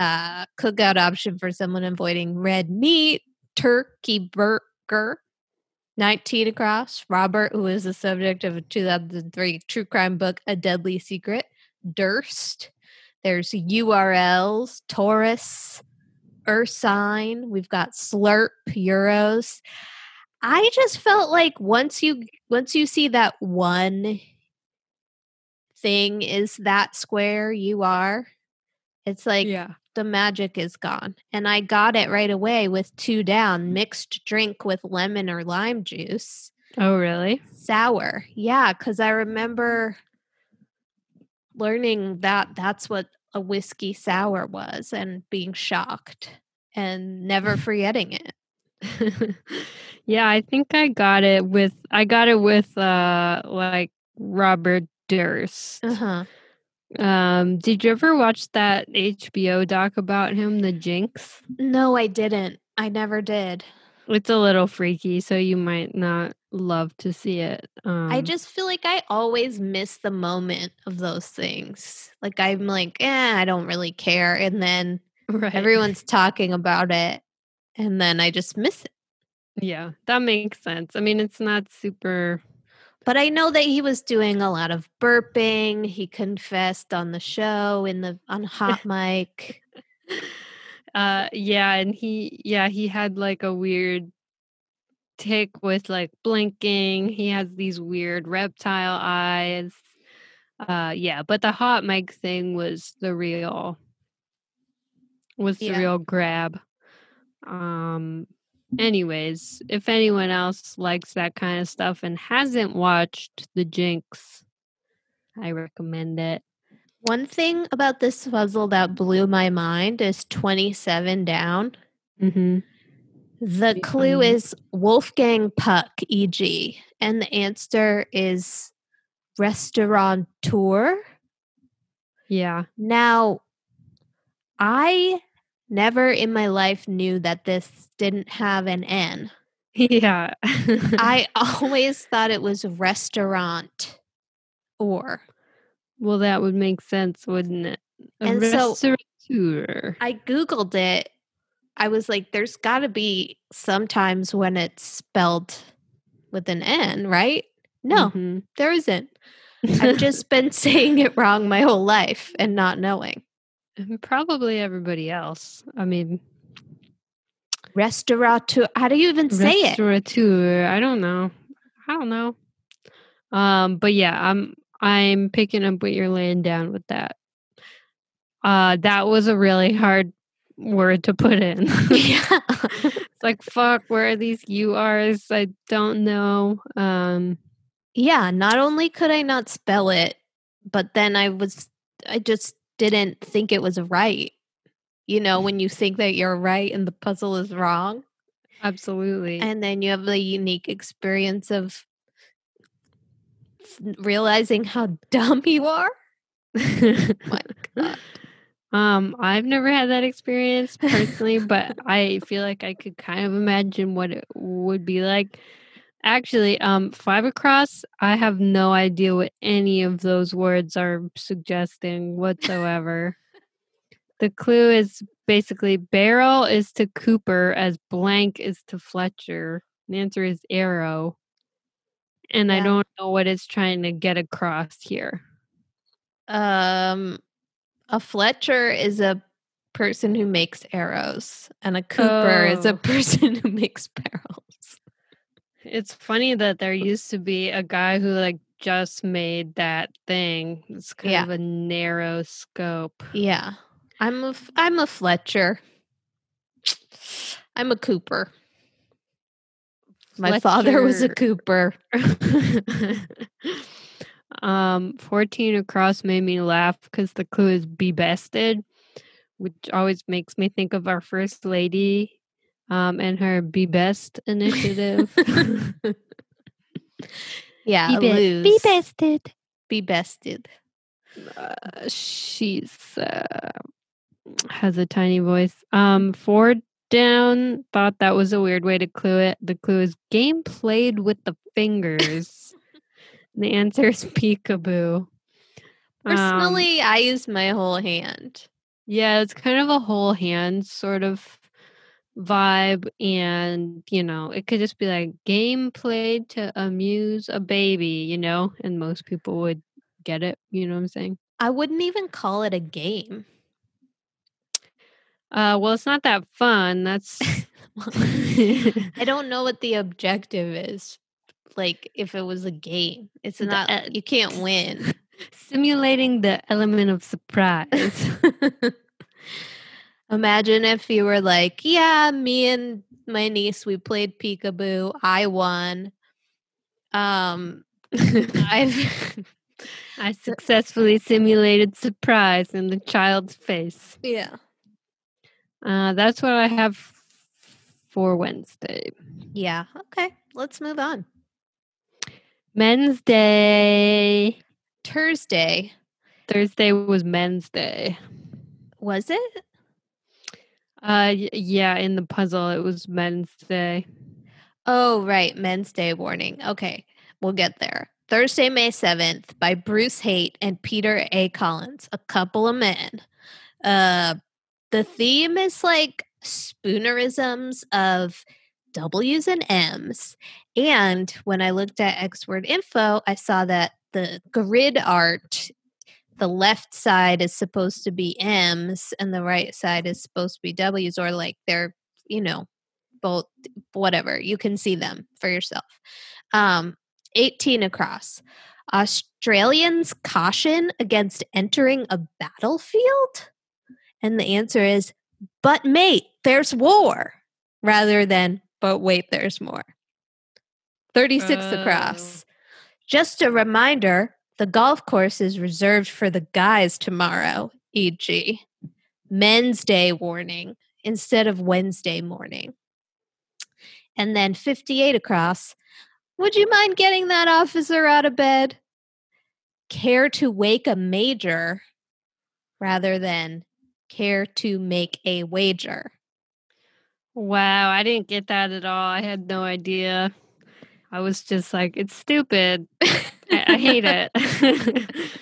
Uh cookout option for someone avoiding red meat, turkey burger, 19 across, Robert, who is the subject of a 2003 true crime book, A Deadly Secret, Durst. There's URLs, Taurus, Ursine. We've got Slurp, Euros. I just felt like once you once you see that one thing is that square you are, it's like yeah. the magic is gone. And I got it right away with two down, mixed drink with lemon or lime juice. Oh, really? Sour. Yeah, cuz I remember learning that that's what a whiskey sour was and being shocked and never [laughs] forgetting it. [laughs] yeah, I think I got it with I got it with uh like Robert Durst. Uh-huh. Um, did you ever watch that HBO doc about him, The Jinx? No, I didn't. I never did. It's a little freaky, so you might not love to see it. Um, I just feel like I always miss the moment of those things. Like I'm like, eh, I don't really care. And then [laughs] right. everyone's talking about it. And then I just miss it. Yeah, that makes sense. I mean, it's not super. But I know that he was doing a lot of burping. He confessed on the show in the on [laughs] hot mic. [laughs] uh yeah, and he yeah, he had like a weird tick with like blinking. He has these weird reptile eyes. Uh yeah, but the hot mic thing was the real was the Yeah. real grab. Um anyways, if anyone else likes that kind of stuff and hasn't watched The Jinx, I recommend it. One thing about this puzzle that blew my mind is 27 down. Mm-hmm. The clue is Wolfgang Puck, e.g., and the answer is restaurateur. Yeah. Now, I never in my life knew that this didn't have an N. Yeah. [laughs] I always thought it was restaurant or. Well, that would make sense, wouldn't it? A And so- [laughs] I Googled it. I was like, there's got to be sometimes when it's spelled with an N, right? No, Mhm. there isn't. I've [laughs] just been [laughs] saying it wrong my whole life and not knowing. And probably everybody else. I mean, Restaurateur. How do you even say it? restaurateur. I don't know. I don't know. Um, but yeah, I'm I'm picking up what you're laying down with that. Uh, that was a really hard word to put in. [laughs] yeah. it's like fuck. Where are these URs? I don't know. Um, yeah. Not only could I not spell it, but then I was, I just didn't think it was right. You know, when you think that you're right and the puzzle is wrong. absolutely. And then you have the unique experience of realizing how [laughs] dumb you are. My God. Um, I've never had that experience [laughs] personally, but I feel like I could kind of imagine what it would be like. Actually, um, five across, I have no idea what any of those words are suggesting whatsoever. the clue is basically barrel is to Cooper as blank is to Fletcher. The answer is arrow. And I don't know what it's trying to get across here. Um, a Fletcher is a person who makes arrows, and a Cooper is a Oh. person [laughs] who makes barrels. It's funny that there used to be a guy who like just made that thing. It's kind Yeah. of a narrow scope. Yeah, I'm a I'm a Fletcher. I'm a Cooper. My father was a Cooper. [laughs] um 14 across made me laugh because the clue is be bested, which always makes me think of our first lady um and her be best initiative. [laughs] yeah, be, be- bested. Be bested. uh, she's uh, has a tiny voice. Um, four down. Thought that was a weird way to clue it. The clue is game played with the fingers. [laughs] the answer is peekaboo. Um, Personally, I use my whole hand. yeah, it's kind of a whole hand sort of vibe, and you know, it could just be like game played to amuse a baby, you know, and most people would get it. You know what I'm saying? I wouldn't even call it a game. Uh, well, it's not that fun. That's [laughs] [laughs] I don't know what the objective is. Like if it was a game, it's The, not. uh, you can't [laughs] win. simulating the element of surprise. Imagine if you were like, yeah, me and my niece, we played peekaboo. I won. Um, I've I successfully simulated surprise in the child's face. yeah, Uh, that's what I have for Wednesday. yeah. Okay, let's move on. Men's Day. Thursday. Thursday was Men's Day. Was it? Uh, yeah, in the puzzle, it was Men's Day. Oh, right. Men's Day warning. Okay. We'll get there. Thursday, May 7th by Bruce Haight and Peter A. Collins, a couple of men. Uh, the theme is like spoonerisms of W's and M's. And when I looked at XWord Info, I saw that the grid art, the left side is supposed to be M's and the right side is supposed to be W's, or like they're, you know, both, whatever. You can see them for yourself. Um, 18 across. Australians caution against entering a battlefield? And the answer is, but mate, there's war, rather than, but wait, there's more. 36 Oh. across. Just a reminder the golf course is reserved for the guys tomorrow, e.g., Men's Day warning instead of Wednesday morning. And then 58 across. Would you mind getting that officer out of bed? Care to wake a major rather than care to make a wager. Wow, I didn't get that at all. I had no idea. I was just like, it's stupid. I, I hate it. [laughs]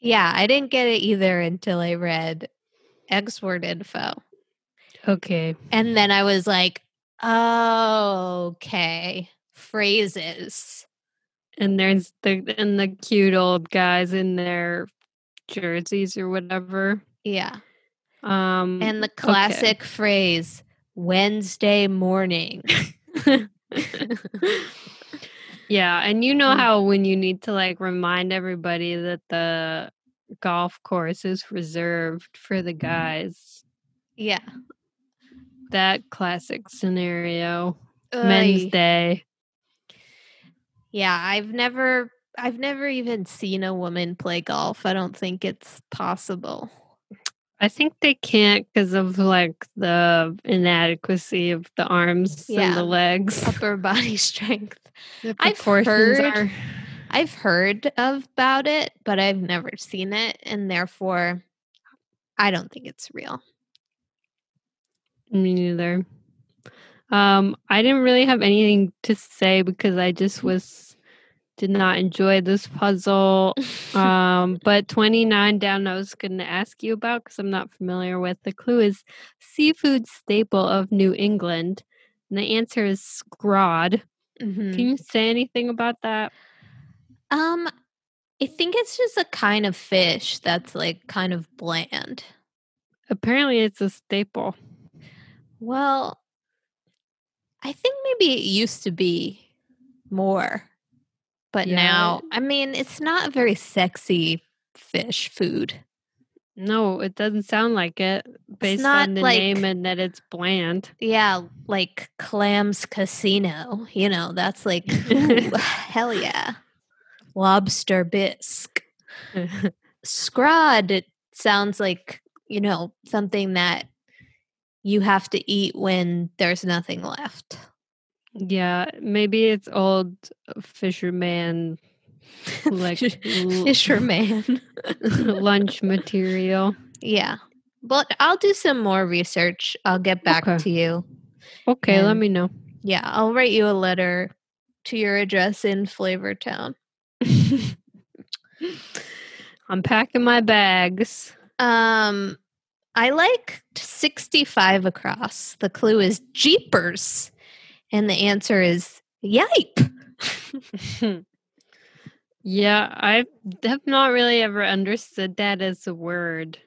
Yeah, I didn't get it either until I read XWord Info. okay. And then I was like, oh, okay. Phrases. And there's the and the cute old guys in their jerseys or whatever. Yeah. Um And the okay. classic phrase, Wednesday morning. [laughs] yeah, and you know Mm. how when you need to like remind everybody that the golf course is reserved for the guys. yeah. That classic scenario. Men's Day. Yeah, I've never I've never even seen a woman play golf. I don't think it's possible. I think they can't because of like the inadequacy of the arms and the legs. [laughs] Upper body [laughs] strength. I've heard- are I've heard of, about it, but I've never seen it and therefore I don't think it's real. Me neither. Um, I didn't really have anything to say because I just was did not enjoy this puzzle. [laughs] Um, but 29 down, I was going to ask you about because I'm not familiar with. The clue is seafood staple of New England. And the answer is scrod. Mhm. Can you say anything about that? Um, I think it's just a kind of fish that's like kind of bland. Apparently, it's a staple. Well, I think maybe it used to be more, but Yeah. now, I mean, it's not a very sexy fish food. No, it doesn't sound like it based not on the like- name and that it's bland. Yeah, like clams casino, you know, that's like, ooh, [laughs] hell yeah. Lobster bisque. [laughs] Scrod, it sounds like, you know, something that you have to eat when there's nothing left. Yeah, maybe it's old fisherman like [laughs] Fisherman. [laughs] lunch material. yeah. But I'll do some more research. I'll get back Okay. to you. Okay, let me know. Yeah, I'll write you a letter to your address in Flavortown. [laughs] I'm packing my bags. Um I like 65 across. The clue is jeepers. And the answer is yipe. [laughs] yeah, I have not really ever understood that as a word.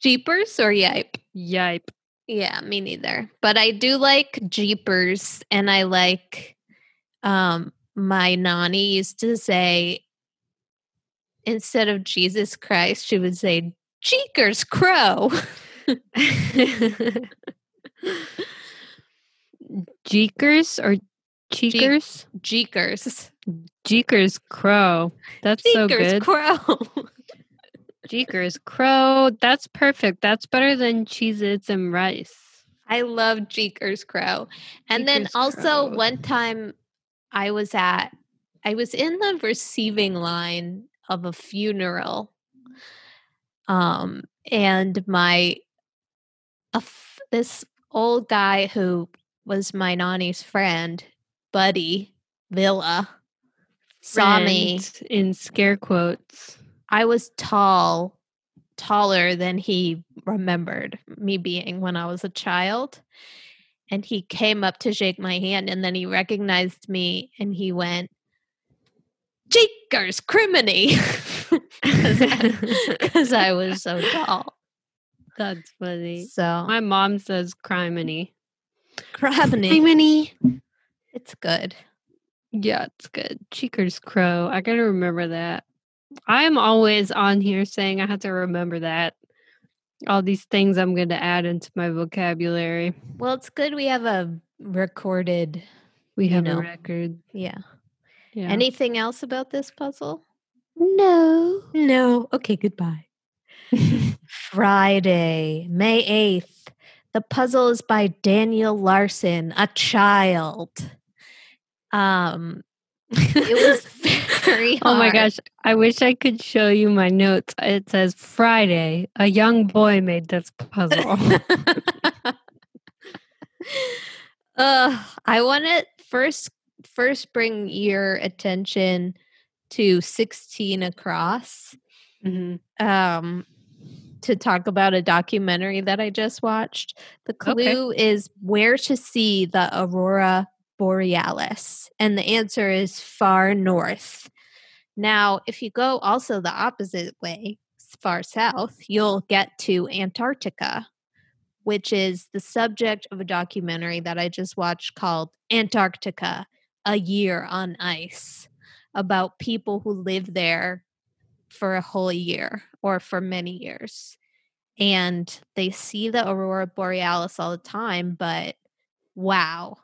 Jeepers or yipe? Yipe. Yeah, me neither. But I do like Jeepers and I like um my nanny used to say instead of Jesus Christ, she would say Jeekers Crow. [laughs] [laughs] Jeekers or cheekers? Jeekers. Jeekers crow. That's so Jeekers good. Crow. Jeekers crow. That's perfect. That's better than Cheez Its and rice. I love Jeekers Crow. And then also Crow. one time I was at I was in the receiving line of a funeral. Um, and my a f- this old guy who was my nanny's friend, Buddy Villa, saw me in scare quotes. I was tall, taller than he remembered me being when I was a child. And he came up to shake my hand and then he recognized me and he went, Jakers criminy. [laughs] Because [laughs] I was so tall. That's funny. So, My mom says criminy. Criminy. Criminy. It's good. Yeah, it's good. Cheeker's crow. I gotta remember that. I'm always on here saying I have to remember that. All these things I'm going to add into my vocabulary. Well, it's good we have a recorded. We You have know. a record. Yeah. Yeah. Anything else about this puzzle? no. No. Okay, goodbye. [laughs] Friday, May 8th. The puzzle is by Daniel Larsen, a child. Um [laughs] it was very Oh my gosh. I wish I could show you my notes. It says Friday, a young boy made this puzzle. [laughs] uh, I want to first first bring your attention to 16 across. Mhm. um to talk about a documentary that I just watched. The Okay. clue is where to see the aurora borealis and the answer is far north. Now, if you go also the opposite way, far south, you'll get to Antarctica, which is the subject of a documentary that I just watched called Antarctica: A Year on Ice about people who live there for a whole year or for many years. And they see the aurora borealis all the time, but wow.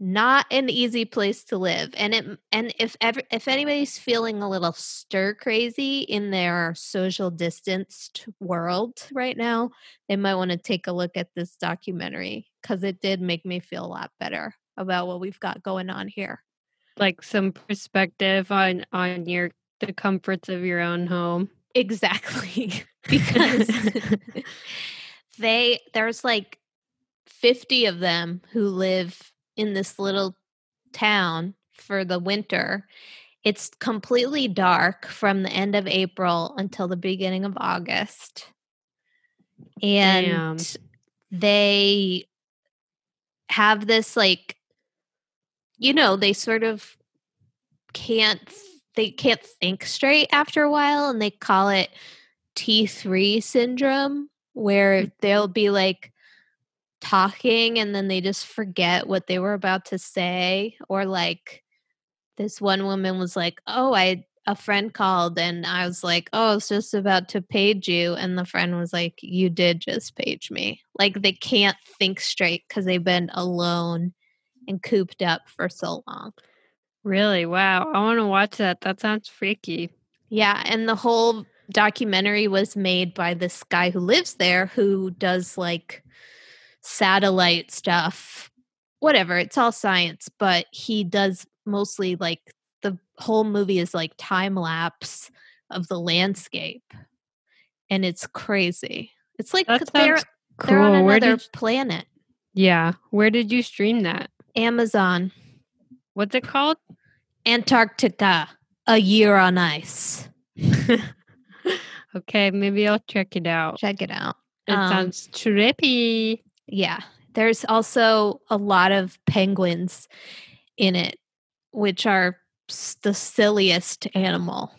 Not an easy place to live. And it and if ever if anybody's feeling a little stir crazy in their social distanced world right now, they might want to take a look at this documentary cuz it did make me feel a lot better about what we've got going on here. like some perspective on on your the comforts of your own home. Exactly. [laughs] [laughs] because they there's like 50 of them who live in this little town for the winter. It's completely dark from the end of April until the beginning of August. And Damn. they have this like you know, they sort of can't they can't think straight after a while and they call it T3 syndrome where they'll be like talking and then they just forget what they were about to say or like this one woman was like, "Oh, I a friend called and I was like, "Oh, I was just about to page you." And the friend was like, "You did just page me." Like they can't think straight cuz they've been alone and cooped up for so long. Really? Wow. I want to watch that. That sounds freaky. Yeah, and the whole documentary was made by this guy who lives there who does like satellite stuff. Whatever, it's all science, but he does mostly like the whole movie is like time lapse of the landscape. And it's crazy. It's like they're sounds they're on another planet. Yeah. Where did you stream that? Amazon, What's it called? Antarctica, a year on ice. [laughs] okay, maybe I'll check it out. Check it out. It Um, sounds trippy. Yeah. There's also a lot of penguins in it, which are the silliest animal.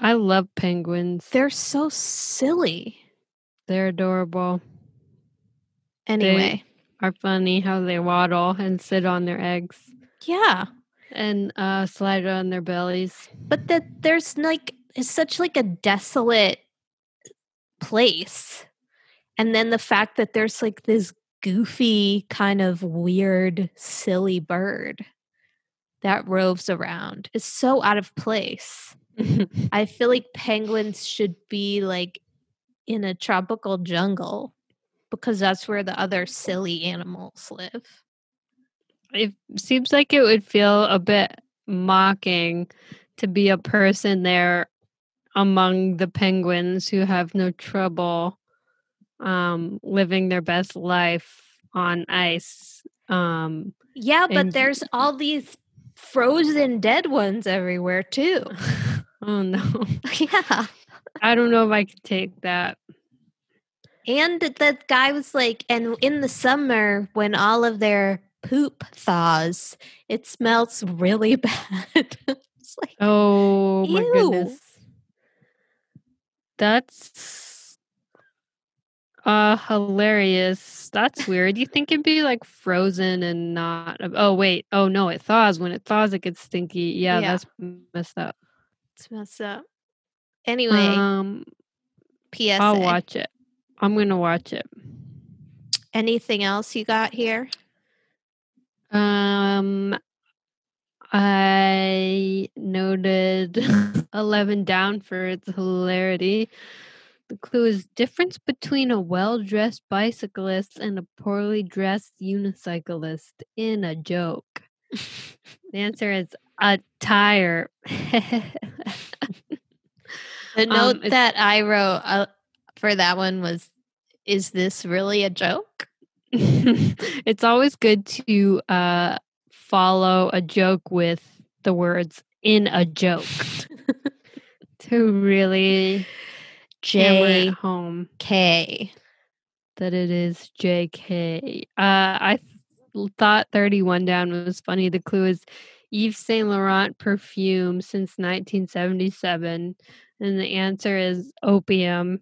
I love penguins. They're so silly. They're adorable. Anyway, Are funny how they waddle and sit on their eggs yeah. and uh, slide on their bellies. But that there's like it's such like a desolate place. And then the fact that there's like this goofy kind of weird silly bird that roves around is so out of place. [laughs] I feel like penguins should be like in a tropical jungle because that's where the other silly animals live. it seems like it would feel a bit mocking to be a person there among the penguins who have no trouble um, living their best life on ice. Um, yeah, but there's all these frozen dead ones everywhere too. [laughs] oh no. [laughs] yeah. I don't know if I could take that. And the guy was like, and in the summer when all of their poop thaws, it smells really [laughs] bad. it's like, oh my ew. goodness. That's uh hilarious. That's weird. You think it'd be like frozen and not oh wait. Oh no, it thaws. When it thaws it gets stinky. Yeah, yeah. that's messed up. It's messed up. Anyway, um PSA. I'll watch it. I'm gonna watch it. Anything else you got here? Um I noted [laughs] 11 down for its hilarity. The clue is difference between a well-dressed bicyclist and a poorly dressed unicyclist in a joke. [laughs] the answer is a tire. the [laughs] note um, that I wrote uh, for that one was is this really a joke? [laughs] it's always good to uh, follow a joke with the words in a joke [laughs] to really J home K that it is JK. Uh, I th- thought 31 down was funny. The clue is Yves Saint Laurent perfume since 1977, and the answer is opium.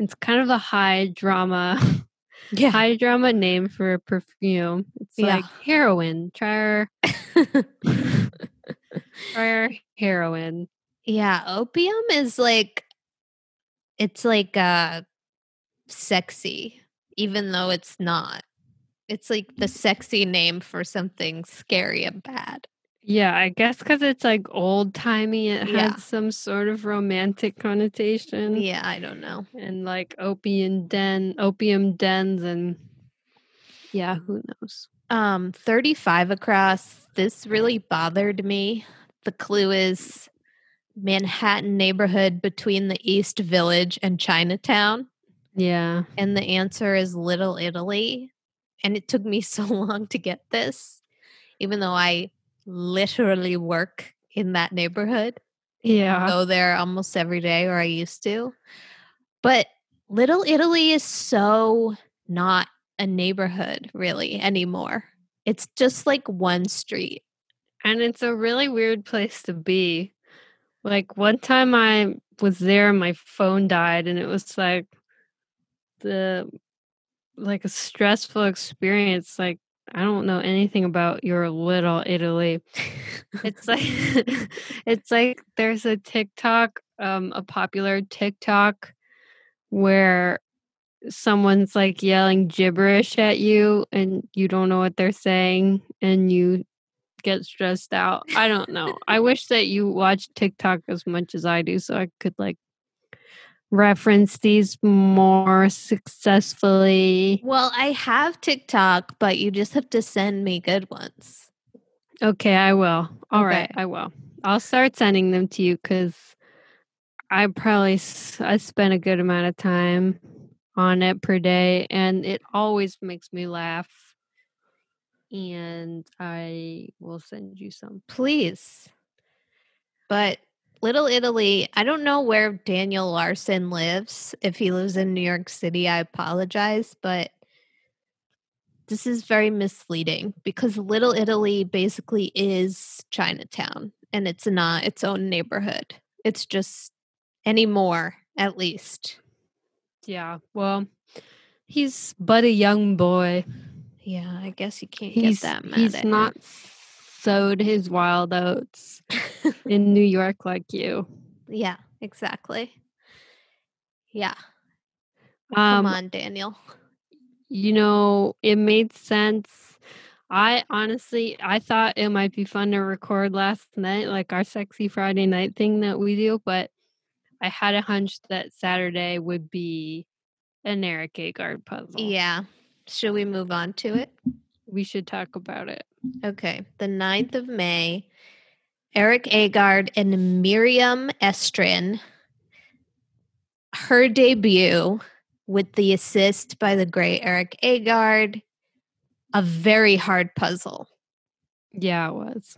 It's kind of a high drama, [laughs] yeah. high drama name for a perfume. It's yeah. like heroin. Try our, [laughs] try our heroin. Yeah, opium is like it's like uh sexy even though it's not it's like the sexy name for something scary and bad yeah i guess because it's like old timey it yeah. has some sort of romantic connotation yeah i don't know and like opium den opium dens and yeah who knows um 35 across this really bothered me the clue is Manhattan neighborhood between the East Village and Chinatown? Yeah. And the answer is Little Italy. And it took me [laughs] so long to get this, even though I literally work in that neighborhood. Yeah. Go there almost every day, or I used to. But Little Italy is so not a neighborhood really anymore. It's just like one street. And it's a really weird place to be. Like one time I was there and my phone died and it was like the like a stressful experience like I don't know anything about your little Italy. [laughs] it's like [laughs] it's like there's a TikTok um a popular TikTok where someone's like yelling gibberish at you and you don't know what they're saying and you get stressed out. I don't know. I [laughs] wish that you watch TikTok as much as I do so I could like reference these more successfully. Well, I have TikTok, but you just have to send me good ones. Okay, I will. All okay. right, I will. I'll start sending them to you cuz I probably I spend a good amount of time on it per day and it always makes me laugh and I will send you some. Please. But Little Italy, I don't know where Daniel Larsen lives. If he lives in New York City, I apologize, but this is very misleading because Little Italy basically is Chinatown and it's not its own neighborhood. It's just anymore, at least. Yeah. Well, he's but a young boy. Yeah, I guess you can't he's, get that mad. He's not sowed his wild oats in New [laughs] York like you. Yeah, exactly. Yeah. Um, Come on, Daniel. You know, it made sense. I honestly, I thought it might be fun to record last night, like our sexy Friday night thing that we do, but I had a hunch that Saturday would be an Erik Agard puzzle. Yeah, should we move on to it? We should talk about it. Okay. The 9th of May Erik Agard and Miriam Estrin. Her debut with the assist by the great Erik Agard. A very hard puzzle. Yeah, it was.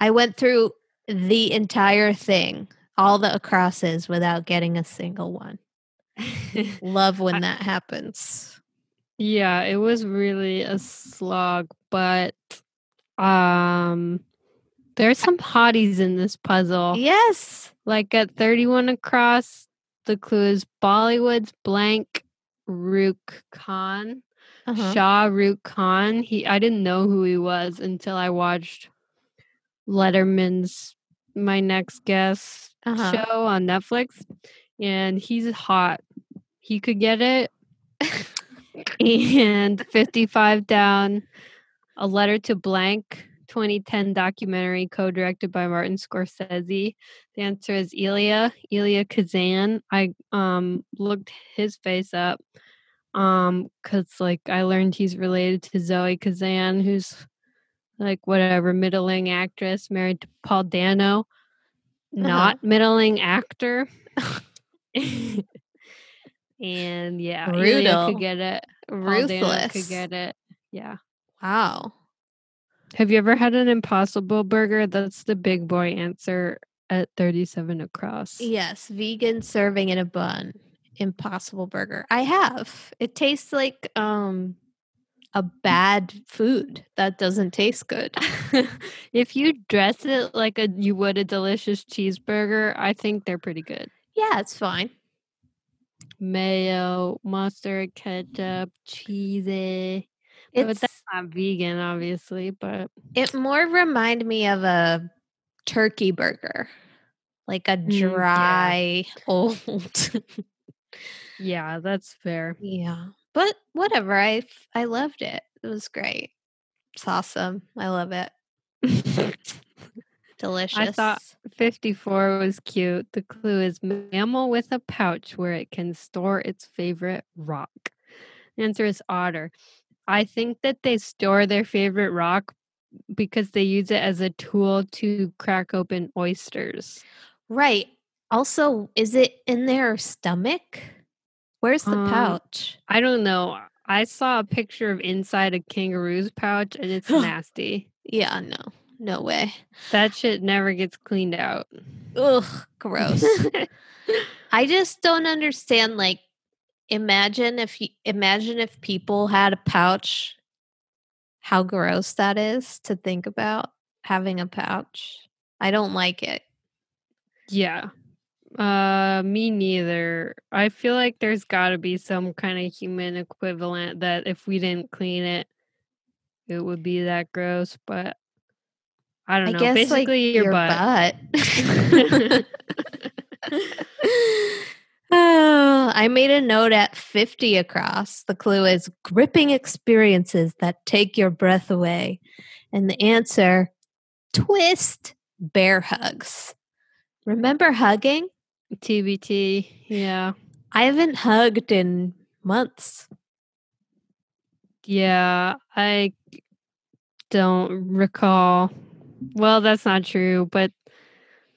I went through the entire thing, all the acrosses, without getting a single one. [laughs] Love when I- that happens. Yeah, it was really a slog, but um there's some hotties in this puzzle. Yes. Like at 31 across, the clue is Bollywood's blank Rukh Khan. Uh-huh. Shah Rukh Khan. He I didn't know who he was until I watched Letterman's My Next Guest Uh-huh. show on Netflix. And he's hot. He could get it. [laughs] and 55 down, a letter to blank, 2010 documentary co-directed by Martin Scorsese. The answer is Elia, Elia Kazan. I um looked his face up um cuz like I learned he's related to Zoe Kazan who's like whatever middling actress married to Paul Dano. Not middling actor. [laughs] and yeah, Brutal. could get it. Dano could get it. Yeah. Wow. Have you ever had an impossible burger? That's the big boy answer at 37 across. Yes, vegan serving in a bun. Impossible burger. I have. It tastes like um a bad food that doesn't taste good. [laughs] if you dress it like a you would a delicious cheeseburger, I think they're pretty good. yeah, it's fine. Mayo, mustard, ketchup, cheesy. But It's that's not vegan, obviously, but it more remind me of a turkey burger. Like a mm, yeah. dry [laughs] old yeah, that's fair. Yeah. But whatever. I I loved it. It was great. It's awesome. I love it. [laughs] Delicious. I thought 54 was cute. The clue is mammal with a pouch where it can store its favorite rock. The answer is otter. I think that they store their favorite rock because they use it as a tool to crack open oysters. Right. Also, is it in their stomach? Where's the Um, pouch? I don't know. I saw a picture of inside a kangaroo's pouch and it's [gasps] nasty. Yeah, no. No way. That shit never gets cleaned out. Ugh, [laughs] gross. I just don't understand like imagine if you imagine if people had a pouch how gross that is to think about having a pouch. I don't like it. Yeah. Uh me neither. I feel like there's got to be some kind of human equivalent that if we didn't clean it it would be that gross, but I don't I know. guess Basically like your, butt. butt. [laughs] [laughs] Oh, I made a note at 50 across. The clue is gripping experiences that take your breath away. And the answer twist bear hugs. Remember hugging? TBT. Yeah. I haven't hugged in months. Yeah, I don't recall. Well, that's not true, but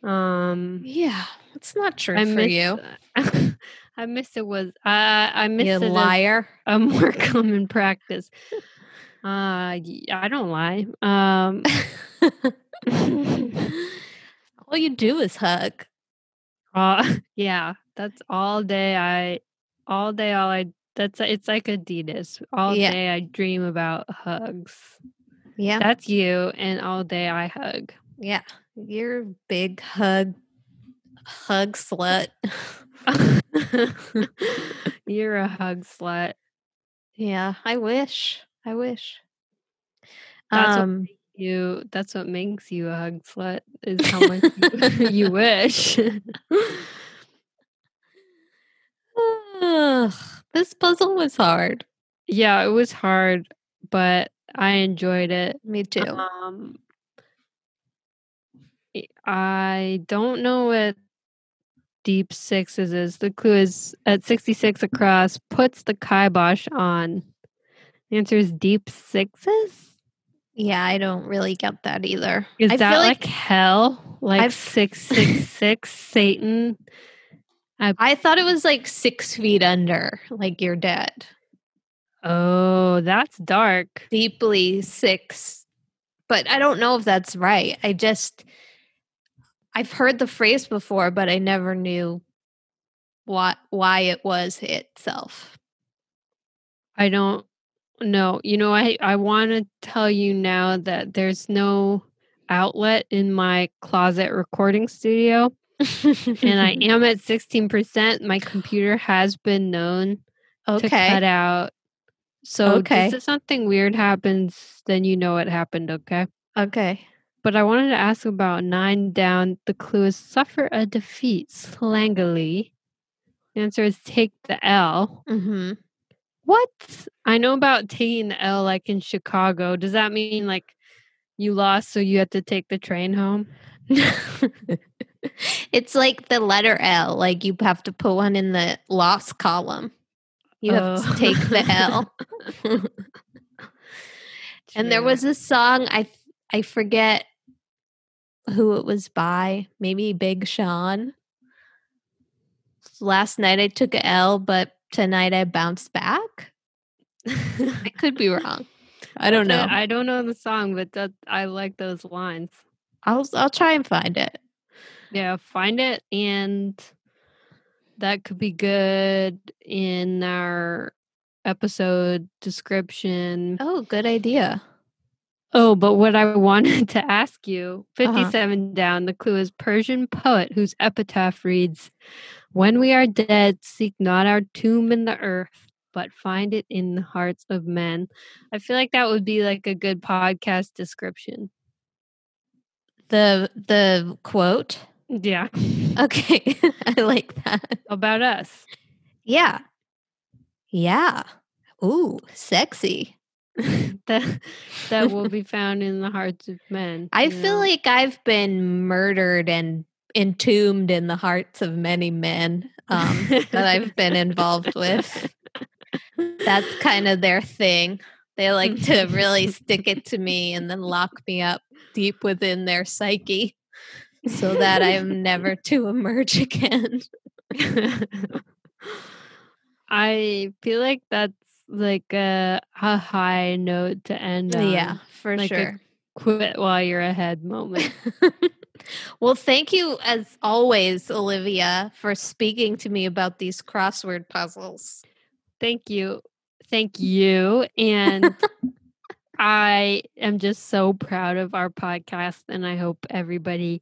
um Yeah, it's not true I for miss you. [laughs] I miss it was I I miss You it liar. a more [laughs] common practice. Uh I don't lie. Um [laughs] All you do is hug. uh, yeah, that's all day I all day all I that's it's like Adidas. All Yeah. day I dream about hugs. Yeah. That's you and all day I hug. Yeah. You're a big hug hug slut. [laughs] [laughs] You're a hug slut. yeah, I wish. I wish. That's what um You that's what makes you a hug slut is how much you, [laughs] you wish. ugh, this puzzle was hard. yeah, it was hard, but I enjoyed it. Me too. Um I- I don't know what deep sixes is. The clue is at 66 across, puts the kibosh on. The answer is deep sixes? Yeah, I don't really get that either. Is I that feel like, hell? Like I've- six six [laughs] six Satan? I, I thought it was like six feet under, like you're dead. Oh, that's dark. Deeply six. But I don't know if that's right. I just I've heard the phrase before, but I never knew what why it was itself. I don't know. You know, I I want to tell you now that there's no outlet in my closet recording studio and I [laughs] am at 16%. My computer has been known to okay. cut out. So Okay. if something weird happens, then you know it happened, okay? Okay. But I wanted to ask about nine down. The clue is suffer a defeat slangily. The answer is take the L. hmm What? I know about taking the L like in Chicago. Does that mean like you lost so you had to take the train home? [laughs] it's like the letter L. Like you have to put one in the loss column. You have Oh. to take the L. [laughs] and there was a song I I forget who it was by. Maybe Big Sean. Last night I took a L, but tonight I bounced back. I could be [laughs] wrong. I don't know. I don't know the song, but that I like those lines. I'll I'll try and find it. Yeah, find it and that could be good in our episode description. Oh, good idea. Oh, but what I [laughs] wanted to ask you, Uh-huh. 57 down, the clue is Persian poet whose epitaph reads, When we are dead, seek not our tomb in the earth, but find it in the hearts of men. I feel like that would be like a good podcast description. The the quote. Yeah. Okay. [laughs] I like that. About us. Yeah. Yeah. Ooh, sexy. [laughs] that that will be [laughs] found in the hearts of men. I feel know? like I've been murdered and entombed in the hearts of many men um, that I've been involved with. That's kind of their thing. They like to really stick it to me and then lock me up deep within their psyche so that I'm never [laughs] to emerge again. [laughs] I feel like that's like a, a high note to end on. yeah, for like a sure. Quit while you're ahead moment. [laughs] well, thank you as always, Olivia, for speaking to me about these crossword puzzles. Thank you. Thank you. And I am just so proud of our podcast and I hope everybody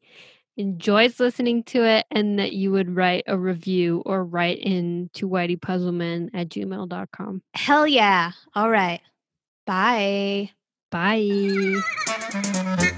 enjoys listening to it and that you would write a review or write in to whiteypuzzleman at gmail.com. Hell yeah. All right. Bye. Bye.